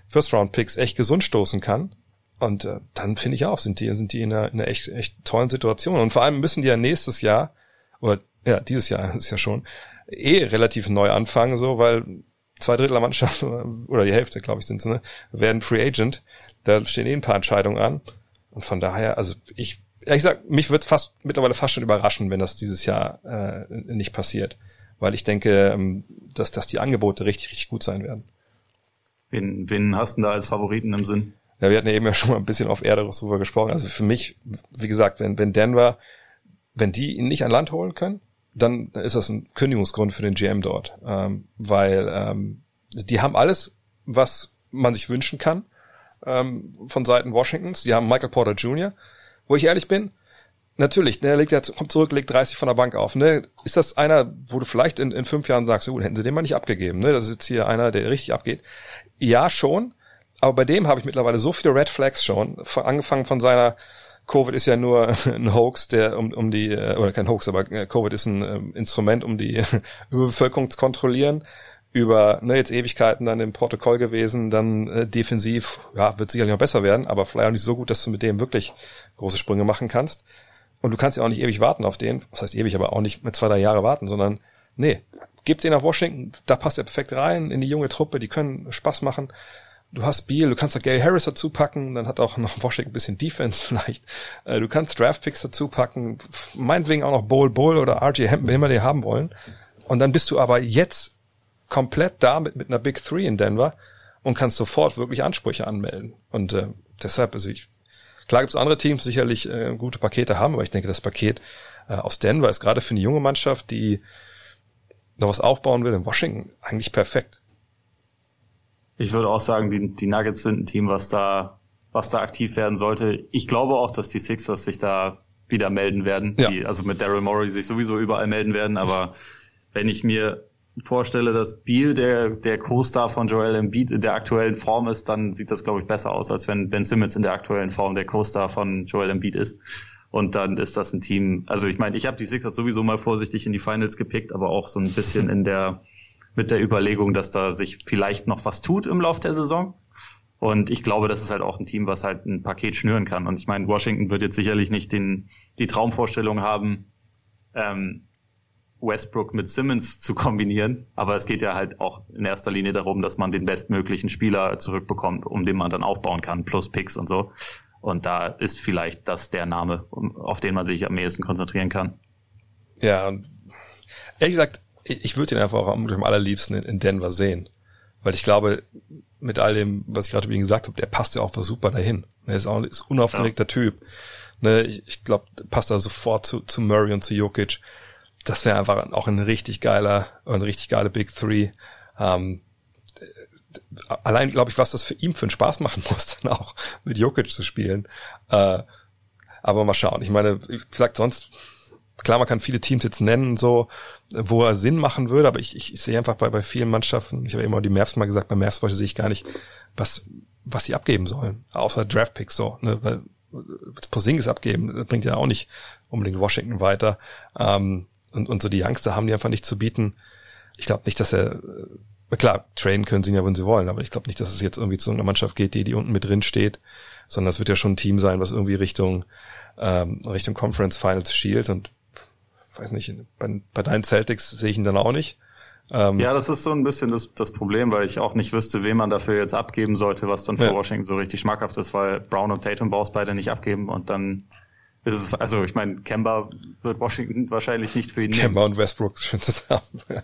First-Round-Picks echt gesund stoßen kann und äh, dann finde ich auch, sind die, sind die in einer, in einer echt, echt tollen Situation. Und vor allem müssen die ja nächstes Jahr, oder ja, dieses Jahr ist ja schon, eh relativ neu anfangen, so, weil zwei Drittel der Mannschaft, oder die Hälfte, glaube ich, sind es, ne, werden Free Agent. Da stehen eh ein paar Entscheidungen an. Und von daher, also ich, ich sag, mich wird fast mittlerweile fast schon überraschen, wenn das dieses Jahr äh, nicht passiert. Weil ich denke, ähm, dass, dass die Angebote richtig, richtig gut sein werden. Wen, wen hast du da als Favoriten im Sinn? Ja, wir hatten ja eben ja schon mal ein bisschen auf Erde darüber gesprochen. Also für mich, wie gesagt, wenn, wenn Denver, wenn die ihn nicht an Land holen können, dann ist das ein Kündigungsgrund für den GM dort. Ähm, weil ähm, die haben alles, was man sich wünschen kann ähm, von Seiten Washingtons. Die haben Michael Porter Jr., wo ich ehrlich bin, Natürlich, ne, legt er, kommt zurück, legt 30 von der Bank auf. Ne? Ist das einer, wo du vielleicht in, in fünf Jahren sagst, oh, hätten sie den mal nicht abgegeben, ne? Das ist jetzt hier einer, der richtig abgeht. Ja, schon, aber bei dem habe ich mittlerweile so viele Red Flags schon, angefangen von seiner Covid ist ja nur ein Hoax, der um, um die, äh, oder kein Hoax, aber äh, Covid ist ein äh, Instrument, um die Überbevölkerung zu kontrollieren. Über ne, jetzt Ewigkeiten dann im Protokoll gewesen, dann äh, defensiv, ja, wird sicherlich noch besser werden, aber vielleicht auch nicht so gut, dass du mit dem wirklich große Sprünge machen kannst. Und du kannst ja auch nicht ewig warten auf den, was heißt ewig, aber auch nicht mit zwei, drei Jahre warten, sondern nee, gib den nach Washington, da passt er perfekt rein in die junge Truppe, die können Spaß machen. Du hast Beal, du kannst auch Gary Harris dazu packen, dann hat auch noch Washington ein bisschen Defense vielleicht. Äh, du kannst Draftpicks dazu packen, meinetwegen auch noch Bowl Bull oder RJ Hampton, wenn immer die haben wollen. Und dann bist du aber jetzt komplett da mit, mit einer Big Three in Denver und kannst sofort wirklich Ansprüche anmelden. Und äh, deshalb, also ich Klar gibt es andere Teams, sicherlich äh, gute Pakete haben, aber ich denke, das Paket äh, aus Denver ist gerade für eine junge Mannschaft, die noch was aufbauen will in Washington, eigentlich perfekt. Ich würde auch sagen, die, die Nuggets sind ein Team, was da, was da aktiv werden sollte. Ich glaube auch, dass die Sixers sich da wieder melden werden, ja. die, also mit Daryl Morey sich sowieso überall melden werden, aber wenn ich mir vorstelle, dass Beal der, der Co-Star von Joel Embiid in der aktuellen Form ist, dann sieht das, glaube ich, besser aus, als wenn Ben Simmons in der aktuellen Form der Co-Star von Joel Embiid ist. Und dann ist das ein Team, also ich meine, ich habe die Sixers sowieso mal vorsichtig in die Finals gepickt, aber auch so ein bisschen in der, mit der Überlegung, dass da sich vielleicht noch was tut im Lauf der Saison. Und ich glaube, das ist halt auch ein Team, was halt ein Paket schnüren kann. Und ich meine, Washington wird jetzt sicherlich nicht den, die Traumvorstellung haben, ähm, Westbrook mit Simmons zu kombinieren. Aber es geht ja halt auch in erster Linie darum, dass man den bestmöglichen Spieler zurückbekommt, um den man dann aufbauen kann, plus Picks und so. Und da ist vielleicht das der Name, auf den man sich am ehesten konzentrieren kann. Ja, ehrlich gesagt, ich würde ihn einfach auch am allerliebsten in Denver sehen. Weil ich glaube, mit all dem, was ich gerade über ihn gesagt habe, der passt ja auch super dahin. Er ist auch ein unaufgeregter ja. Typ. Ne, ich, ich glaube, passt da sofort zu, zu Murray und zu Jokic das wäre einfach auch ein richtig geiler, ein richtig geile Big Three. Ähm, allein, glaube ich, was das für ihn für einen Spaß machen muss, dann auch mit Jokic zu spielen. Äh, aber mal schauen. Ich meine, vielleicht sonst, klar, man kann viele Teams jetzt nennen, so, wo er Sinn machen würde, aber ich, ich, ich sehe einfach bei, bei vielen Mannschaften, ich habe immer die Mavs mal gesagt, bei Mavs sehe ich gar nicht, was, was sie abgeben sollen, außer Draftpicks so, ne, weil Porzingis abgeben, das bringt ja auch nicht unbedingt Washington weiter. Ähm, und, und so die Youngster haben die einfach nicht zu bieten. Ich glaube nicht, dass er, äh, klar, trainen können sie ja, wenn sie wollen, aber ich glaube nicht, dass es jetzt irgendwie zu einer Mannschaft geht, die, die unten mit drin steht, sondern es wird ja schon ein Team sein, was irgendwie Richtung, ähm, Richtung Conference Finals schielt und weiß nicht, bei, bei deinen Celtics sehe ich ihn dann auch nicht. Ähm, ja, das ist so ein bisschen das, das Problem, weil ich auch nicht wüsste, wen man dafür jetzt abgeben sollte, was dann für ja. Washington so richtig schmackhaft ist, weil Brown und Tatum brauchst beide nicht abgeben und dann ist es, also ich meine, Kemba wird Washington wahrscheinlich nicht für ihn Kemba nehmen. und Westbrook schön zusammen. ja.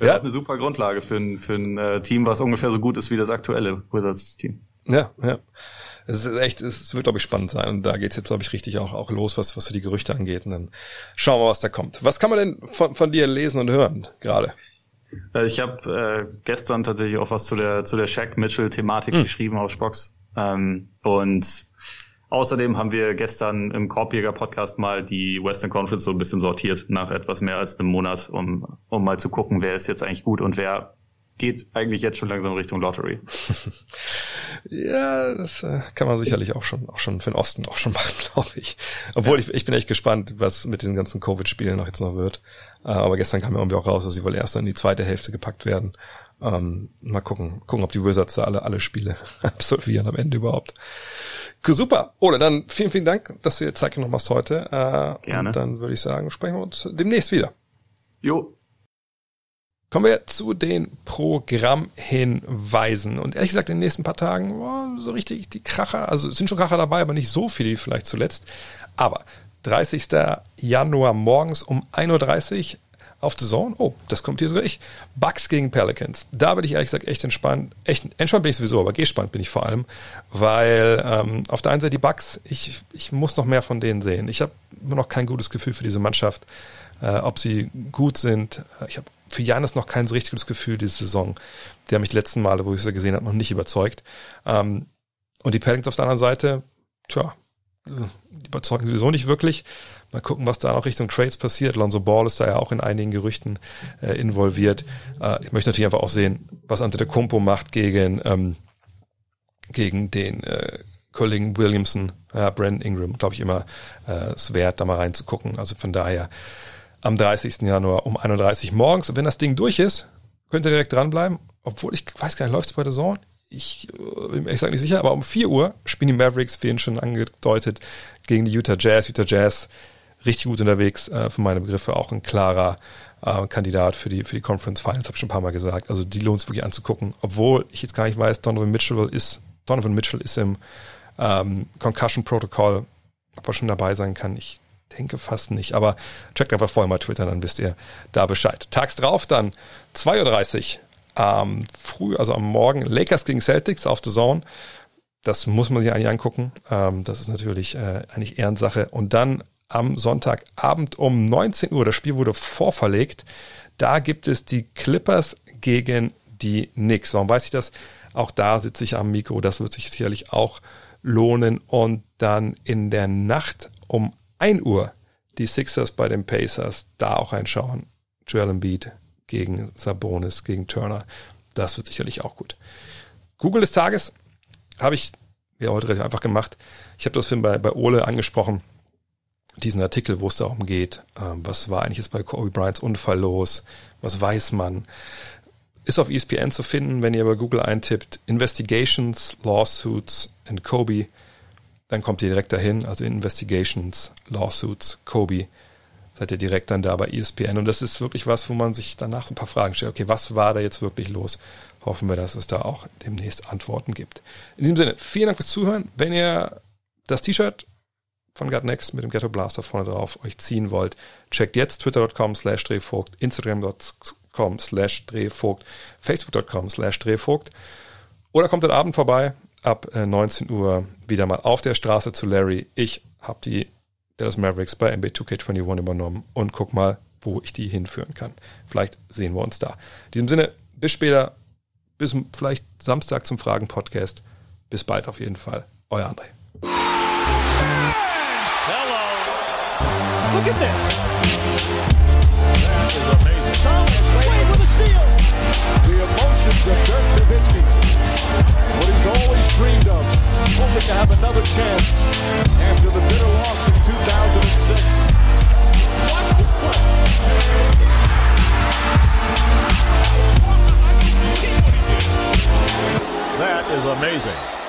ja. eine super Grundlage für ein, für ein äh, Team, was ungefähr so gut ist wie das aktuelle Wizards-Team. Ja, ja. Es ist echt, es wird, glaube ich, spannend sein. Und da geht's jetzt, glaube ich, richtig auch, auch los, was, was für die Gerüchte angeht. Und dann schauen wir, was da kommt. Was kann man denn von, von dir lesen und hören gerade? Äh, ich habe äh, gestern tatsächlich auch was zu der zu der Shaq Mitchell Thematik hm. geschrieben auf Spox ähm, und Außerdem haben wir gestern im Korbjäger Podcast mal die Western Conference so ein bisschen sortiert nach etwas mehr als einem Monat, um, um mal zu gucken, wer ist jetzt eigentlich gut und wer geht eigentlich jetzt schon langsam Richtung Lottery. ja, das äh, kann man sicherlich auch schon, auch schon für den Osten auch schon machen, glaube ich. Obwohl ja. ich, ich bin echt gespannt, was mit den ganzen Covid-Spielen noch jetzt noch wird. Äh, aber gestern kam ja irgendwie auch raus, dass sie wohl erst in die zweite Hälfte gepackt werden. Ähm, mal gucken, gucken, ob die Wizards da alle, alle Spiele absolvieren am Ende überhaupt. Super. Ole, dann vielen, vielen Dank, dass du dir Zeit genommen hast heute. Äh, Gerne. Und dann würde ich sagen, sprechen wir uns demnächst wieder. Jo. Kommen wir zu den Programmhinweisen. Und ehrlich gesagt, in den nächsten paar Tagen, oh, so richtig die Kracher, also sind schon Kracher dabei, aber nicht so viele vielleicht zuletzt. Aber 30. Januar morgens um 1.30 Uhr auf The Zone. Oh, das kommt hier sogar ich. Bucks gegen Pelicans. Da bin ich ehrlich gesagt echt entspannt. Echt entspannt bin ich sowieso, aber gespannt bin ich vor allem, weil ähm, auf der einen Seite die Bucks, ich, ich muss noch mehr von denen sehen. Ich habe immer noch kein gutes Gefühl für diese Mannschaft, äh, ob sie gut sind. Ich habe für Janis noch kein so richtig gutes Gefühl diese Saison. Der mich die letzten Male, wo ich sie gesehen habe, noch nicht überzeugt. Ähm, und die Pelicans auf der anderen Seite, tja, überzeugen sowieso nicht wirklich. Mal gucken, was da noch Richtung Trades passiert. Lonzo Ball ist da ja auch in einigen Gerüchten äh, involviert. Äh, ich möchte natürlich einfach auch sehen, was Ante de Kumpo macht gegen, ähm, gegen den äh, Kollegen Williamson, äh, Brandon Ingram, glaube ich immer äh, es wert, da mal reinzugucken. Also von daher am 30. Januar um 31 morgens. Und wenn das Ding durch ist, könnt ihr direkt dranbleiben. Obwohl ich weiß gar nicht, läuft es bei der Zone? ich äh, bin mir gesagt nicht sicher, aber um 4 Uhr spielen die Mavericks, wie schon angedeutet, gegen die Utah Jazz. Utah Jazz richtig gut unterwegs, äh, für meine Begriffe auch ein klarer äh, Kandidat für die, für die Conference Finals, habe ich schon ein paar Mal gesagt. Also die lohnt es wirklich anzugucken, obwohl ich jetzt gar nicht weiß, Donovan Mitchell ist, Donovan Mitchell ist im ähm, Concussion Protocol, ob er schon dabei sein kann. Ich denke fast nicht, aber checkt einfach vorher mal Twitter, dann wisst ihr da Bescheid. Tags drauf dann 2.30 Uhr am früh, also am Morgen Lakers gegen Celtics auf The Zone. Das muss man sich eigentlich angucken. Ähm, das ist natürlich äh, eigentlich Ehrensache. Und dann am Sonntagabend um 19 Uhr, das Spiel wurde vorverlegt. Da gibt es die Clippers gegen die Knicks. Warum weiß ich das? Auch da sitze ich am Mikro. Das wird sich sicherlich auch lohnen. Und dann in der Nacht um 1 Uhr die Sixers bei den Pacers. Da auch reinschauen. Joel Embiid gegen Sabonis, gegen Turner. Das wird sicherlich auch gut. Google des Tages habe ich ja heute relativ einfach gemacht. Ich habe das Film bei, bei Ole angesprochen, diesen Artikel, wo es darum geht, ähm, was war eigentlich jetzt bei Kobe Bryants Unfall los, was weiß man. Ist auf ESPN zu finden, wenn ihr bei Google eintippt, Investigations, Lawsuits and Kobe, dann kommt ihr direkt dahin, also Investigations, Lawsuits, Kobe seid ihr direkt dann da bei ESPN. Und das ist wirklich was, wo man sich danach ein paar Fragen stellt. Okay, was war da jetzt wirklich los? Hoffen wir, dass es da auch demnächst Antworten gibt. In diesem Sinne, vielen Dank fürs Zuhören. Wenn ihr das T-Shirt von Gut Next mit dem Ghetto Blaster vorne drauf euch ziehen wollt, checkt jetzt twitter.com slash drehvogt, instagram.com slash drehvogt, facebook.com slash drehvogt oder kommt heute Abend vorbei ab 19 äh, Uhr wieder mal auf der Straße zu Larry. Ich habe die Dallas Mavericks bei NBA 2K21 übernommen und guck mal, wo ich die hinführen kann. Vielleicht sehen wir uns da. In diesem Sinne, bis später, bis vielleicht Samstag zum Fragen-Podcast. Bis bald auf jeden Fall. Euer André. Hello. Look at this. That is amazing. Thomas Wade with a steal. The emotions of Dirk Nowitzki. What he's always dreamed of. Hoping to have another chance after the bitter loss in 2006. Watch this play. That is amazing.